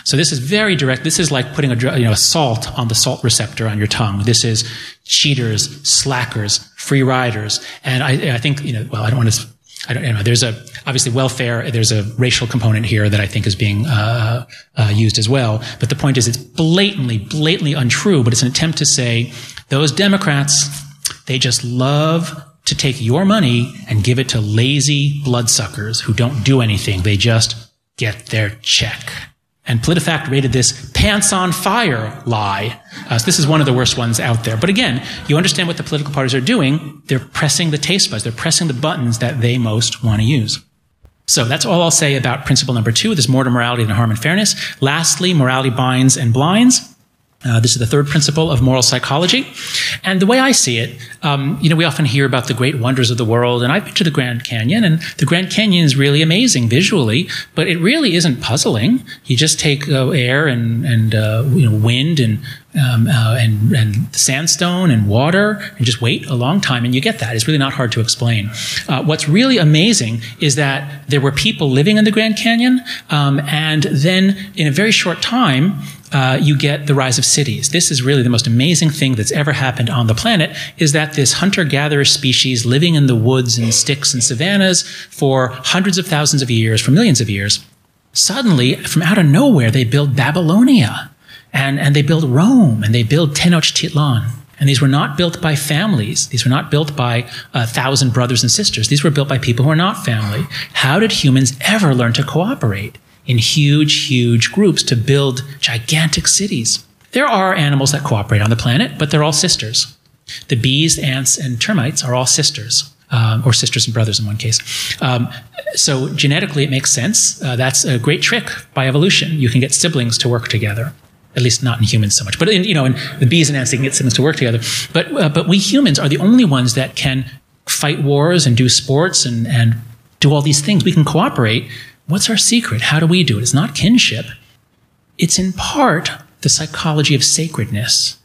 So this is very direct. This is like putting a, you know, a salt on the salt receptor on your tongue. This is cheaters, slackers, free riders. And I, I think, you know, well, I don't want to, I don't you know. There's a, obviously welfare, there's a racial component here that I think is being, uh, uh, used as well. But the point is it's blatantly, blatantly untrue, but it's an attempt to say those Democrats, they just love to take your money and give it to lazy bloodsuckers who don't do anything. They just get their check. And PolitiFact rated this pants on fire lie. Uh, so this is one of the worst ones out there. But again, you understand what the political parties are doing. They're pressing the taste buds. They're pressing the buttons that they most want to use. So that's all I'll say about principle number two. There's more to morality than harm and fairness. Lastly, morality binds and blinds. Uh, this is the third principle of moral psychology. And the way I see it, um, you know, we often hear about the great wonders of the world, and I've been to the Grand Canyon, and the Grand Canyon is really amazing visually, but it really isn't puzzling. You just take uh, air and, and uh, you know, wind and, um, uh, and, and sandstone and water and just wait a long time, and you get that. It's really not hard to explain. Uh, what's really amazing is that there were people living in the Grand Canyon, um, and then in a very short time, uh, you get the rise of cities. This is really the most amazing thing that's ever happened on the planet is that this hunter-gatherer species living in the woods and sticks and savannas for hundreds of thousands of years, for millions of years, suddenly, from out of nowhere, they build Babylonia and, and they build Rome and they build Tenochtitlan. And these were not built by families. These were not built by a thousand brothers and sisters. These were built by people who are not family. How did humans ever learn to cooperate? In huge, huge groups to build gigantic cities. There are animals that cooperate on the planet, but they're all sisters. The bees, ants, and termites are all sisters. Um, or sisters and brothers in one case. Um, so genetically, it makes sense. Uh, that's a great trick by evolution. You can get siblings to work together. At least not in humans so much, but in, you know, in the bees and ants, they can get siblings to work together. But uh, but we humans are the only ones that can fight wars and do sports and and do all these things. We can cooperate What's our secret? How do we do it? It's not kinship. It's in part the psychology of sacredness.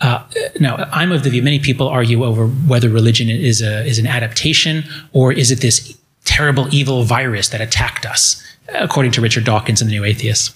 Uh, now, I'm of the view many people argue over whether religion is a is an adaptation or is it this terrible evil virus that attacked us, according to Richard Dawkins and the New Atheists.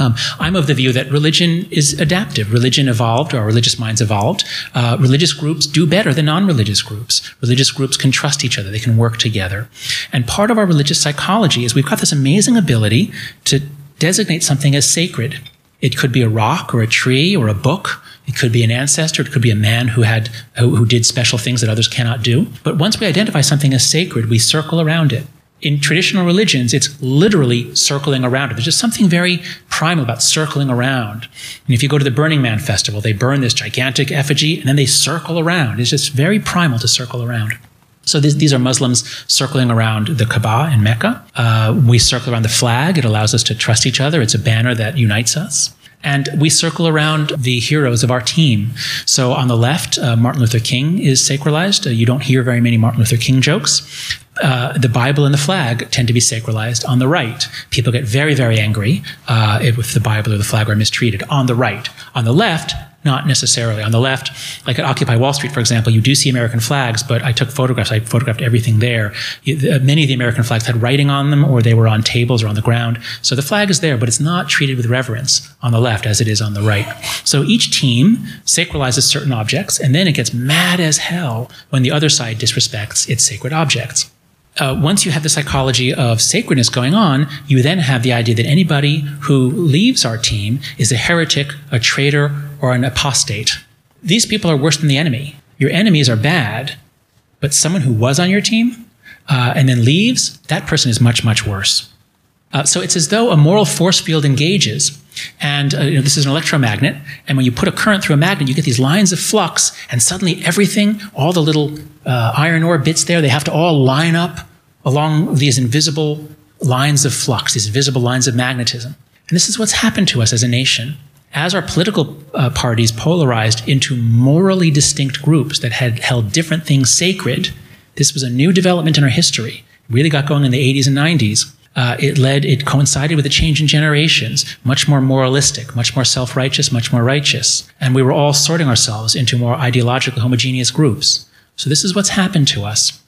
Um, I'm of the view that religion is adaptive. Religion evolved, or religious minds evolved. Uh, religious groups do better than non religious groups. Religious groups can trust each other, they can work together. And part of our religious psychology is we've got this amazing ability to designate something as sacred. It could be a rock or a tree or a book. It could be an ancestor. It could be a man who had who, who did special things that others cannot do. But once we identify something as sacred, we circle around it in traditional religions, it's literally circling around. There's just something very primal about circling around. And if you go to the Burning Man festival, they burn this gigantic effigy and then they circle around. It's just very primal to circle around. So these, these are Muslims circling around the Kaaba in Mecca. Uh, we circle around the flag. It allows us to trust each other. It's a banner that unites us. And we circle around the heroes of our team. So on the left, uh, Martin Luther King is sacralized. Uh, you don't hear very many Martin Luther King jokes. Uh, the Bible and the flag tend to be sacralized on the right. People get very, very angry uh, if the Bible or the flag are mistreated on the right. On the left, not necessarily. On the left, like at Occupy Wall Street, for example, you do see American flags, but I took photographs. I photographed everything there. Uh, many of the American flags had writing on them, or they were on tables or on the ground. So the flag is there, but it's not treated with reverence on the left as it is on the right. So each team sacralizes certain objects, and then it gets mad as hell when the other side disrespects its sacred objects uh, once you have the psychology of sacredness going on, you then have the idea that anybody who leaves our team is a heretic, a traitor, or an apostate. These people are worse than the enemy. Your enemies are bad, but someone who was on your team uh, and then leaves, that person is much, much worse. Uh, so it's as though a moral force field engages. And uh, you know, this is an electromagnet. And when you put a current through a magnet, you get these lines of flux. And suddenly everything, all the little uh, iron ore bits there, they have to all line up along these invisible lines of flux, these visible lines of magnetism. And this is what's happened to us as a nation. As our political uh, parties polarized into morally distinct groups that had held different things sacred, this was a new development in our history. It really got going in the 80s and 90s. Uh, it led, it coincided with a change in generations, much more moralistic, much more self righteous, much more righteous. And we were all sorting ourselves into more ideologically homogeneous groups. So this is what's happened to us.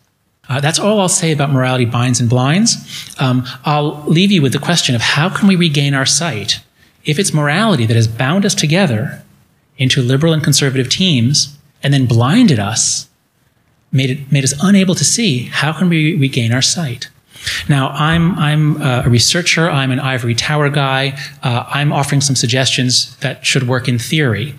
Uh, that's all I'll say about morality binds and blinds. Um, I'll leave you with the question of how can we regain our sight if it's morality that has bound us together into liberal and conservative teams and then blinded us, made, it, made us unable to see, how can we regain our sight? Now, I'm, I'm uh, a researcher, I'm an ivory tower guy, uh, I'm offering some suggestions that should work in theory.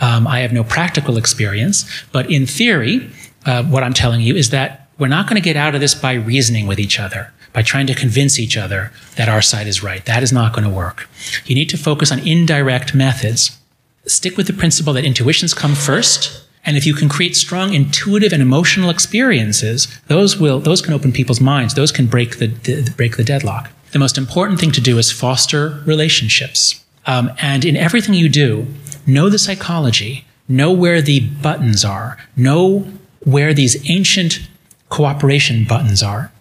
Um, I have no practical experience, but in theory, uh, what I'm telling you is that we're not going to get out of this by reasoning with each other by trying to convince each other that our side is right. That is not going to work. You need to focus on indirect methods. Stick with the principle that intuitions come first. And if you can create strong intuitive and emotional experiences, those will, those can open people's minds. Those can break the, the break the deadlock. The most important thing to do is foster relationships. Um, and in everything you do, know the psychology, know where the buttons are, know where these ancient cooperation buttons are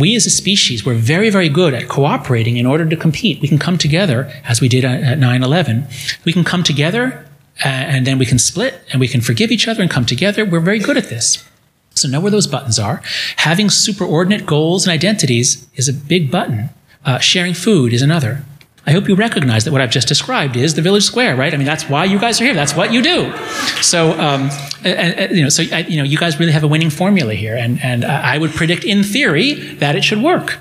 we as a species, we're very, very good at cooperating in order to compete. We can come together, as we did at 9 11. We can come together and then we can split and we can forgive each other and come together. We're very good at this. So know where those buttons are. Having superordinate goals and identities is a big button. Uh, sharing food is another. I hope you recognize that what I've just described is the village square, right? I mean, that's why you guys are here. That's what you do. So, um, you know, so I, you know, you guys really have a winning formula here, and and I would predict, in theory, that it should work.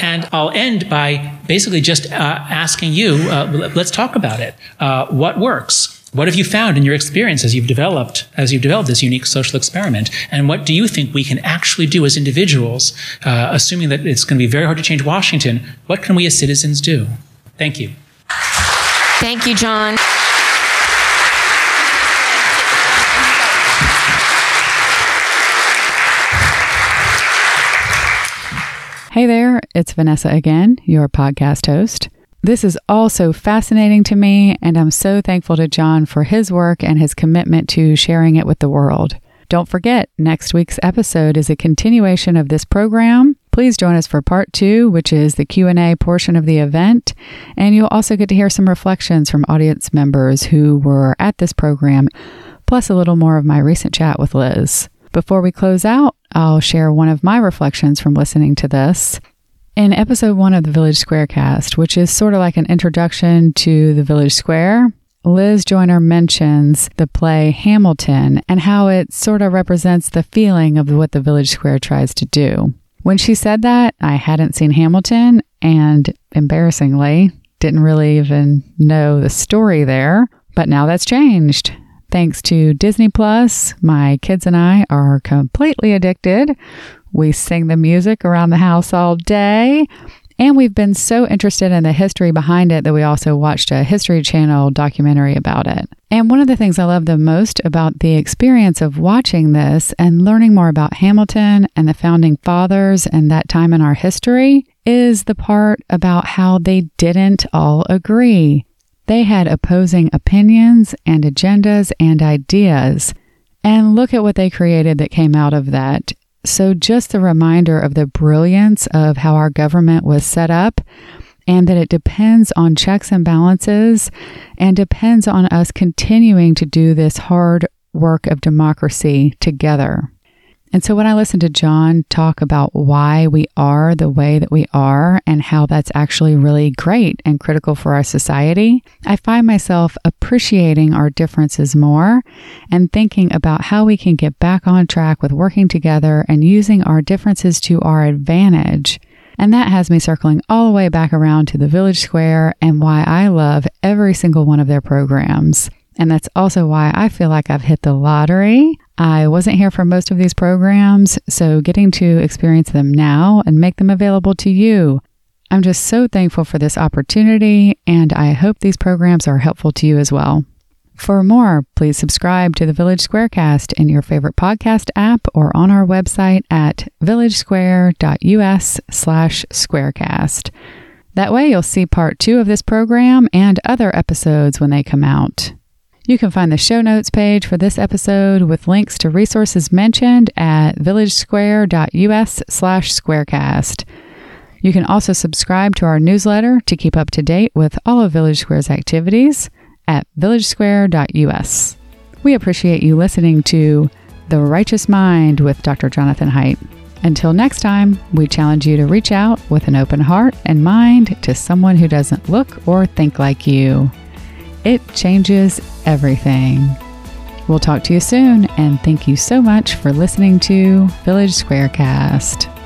And I'll end by basically just uh, asking you, uh, let's talk about it. Uh, what works? What have you found in your experience as you've developed as you've developed this unique social experiment? And what do you think we can actually do as individuals, uh, assuming that it's going to be very hard to change Washington? What can we as citizens do? Thank you. Thank you, John. Hey there, it's Vanessa again, your podcast host. This is also fascinating to me, and I'm so thankful to John for his work and his commitment to sharing it with the world. Don't forget, next week's episode is a continuation of this program. Please join us for part 2, which is the Q&A portion of the event, and you'll also get to hear some reflections from audience members who were at this program, plus a little more of my recent chat with Liz. Before we close out, I'll share one of my reflections from listening to this. In episode 1 of the Village Square cast, which is sort of like an introduction to the Village Square, Liz Joyner mentions the play Hamilton and how it sort of represents the feeling of what the Village Square tries to do. When she said that, I hadn't seen Hamilton and embarrassingly didn't really even know the story there, but now that's changed. Thanks to Disney Plus, my kids and I are completely addicted. We sing the music around the house all day. And we've been so interested in the history behind it that we also watched a History Channel documentary about it. And one of the things I love the most about the experience of watching this and learning more about Hamilton and the founding fathers and that time in our history is the part about how they didn't all agree. They had opposing opinions and agendas and ideas. And look at what they created that came out of that. So, just a reminder of the brilliance of how our government was set up and that it depends on checks and balances and depends on us continuing to do this hard work of democracy together. And so when I listen to John talk about why we are the way that we are and how that's actually really great and critical for our society, I find myself appreciating our differences more and thinking about how we can get back on track with working together and using our differences to our advantage. And that has me circling all the way back around to the Village Square and why I love every single one of their programs. And that's also why I feel like I've hit the lottery. I wasn't here for most of these programs, so getting to experience them now and make them available to you. I'm just so thankful for this opportunity, and I hope these programs are helpful to you as well. For more, please subscribe to the Village Squarecast in your favorite podcast app or on our website at villagesquare.us slash squarecast. That way you'll see part two of this program and other episodes when they come out. You can find the show notes page for this episode with links to resources mentioned at villagesquare.us slash squarecast. You can also subscribe to our newsletter to keep up to date with all of Village Square's activities at villagesquare.us. We appreciate you listening to The Righteous Mind with Dr. Jonathan Haidt. Until next time, we challenge you to reach out with an open heart and mind to someone who doesn't look or think like you. It changes everything. We'll talk to you soon, and thank you so much for listening to Village Squarecast.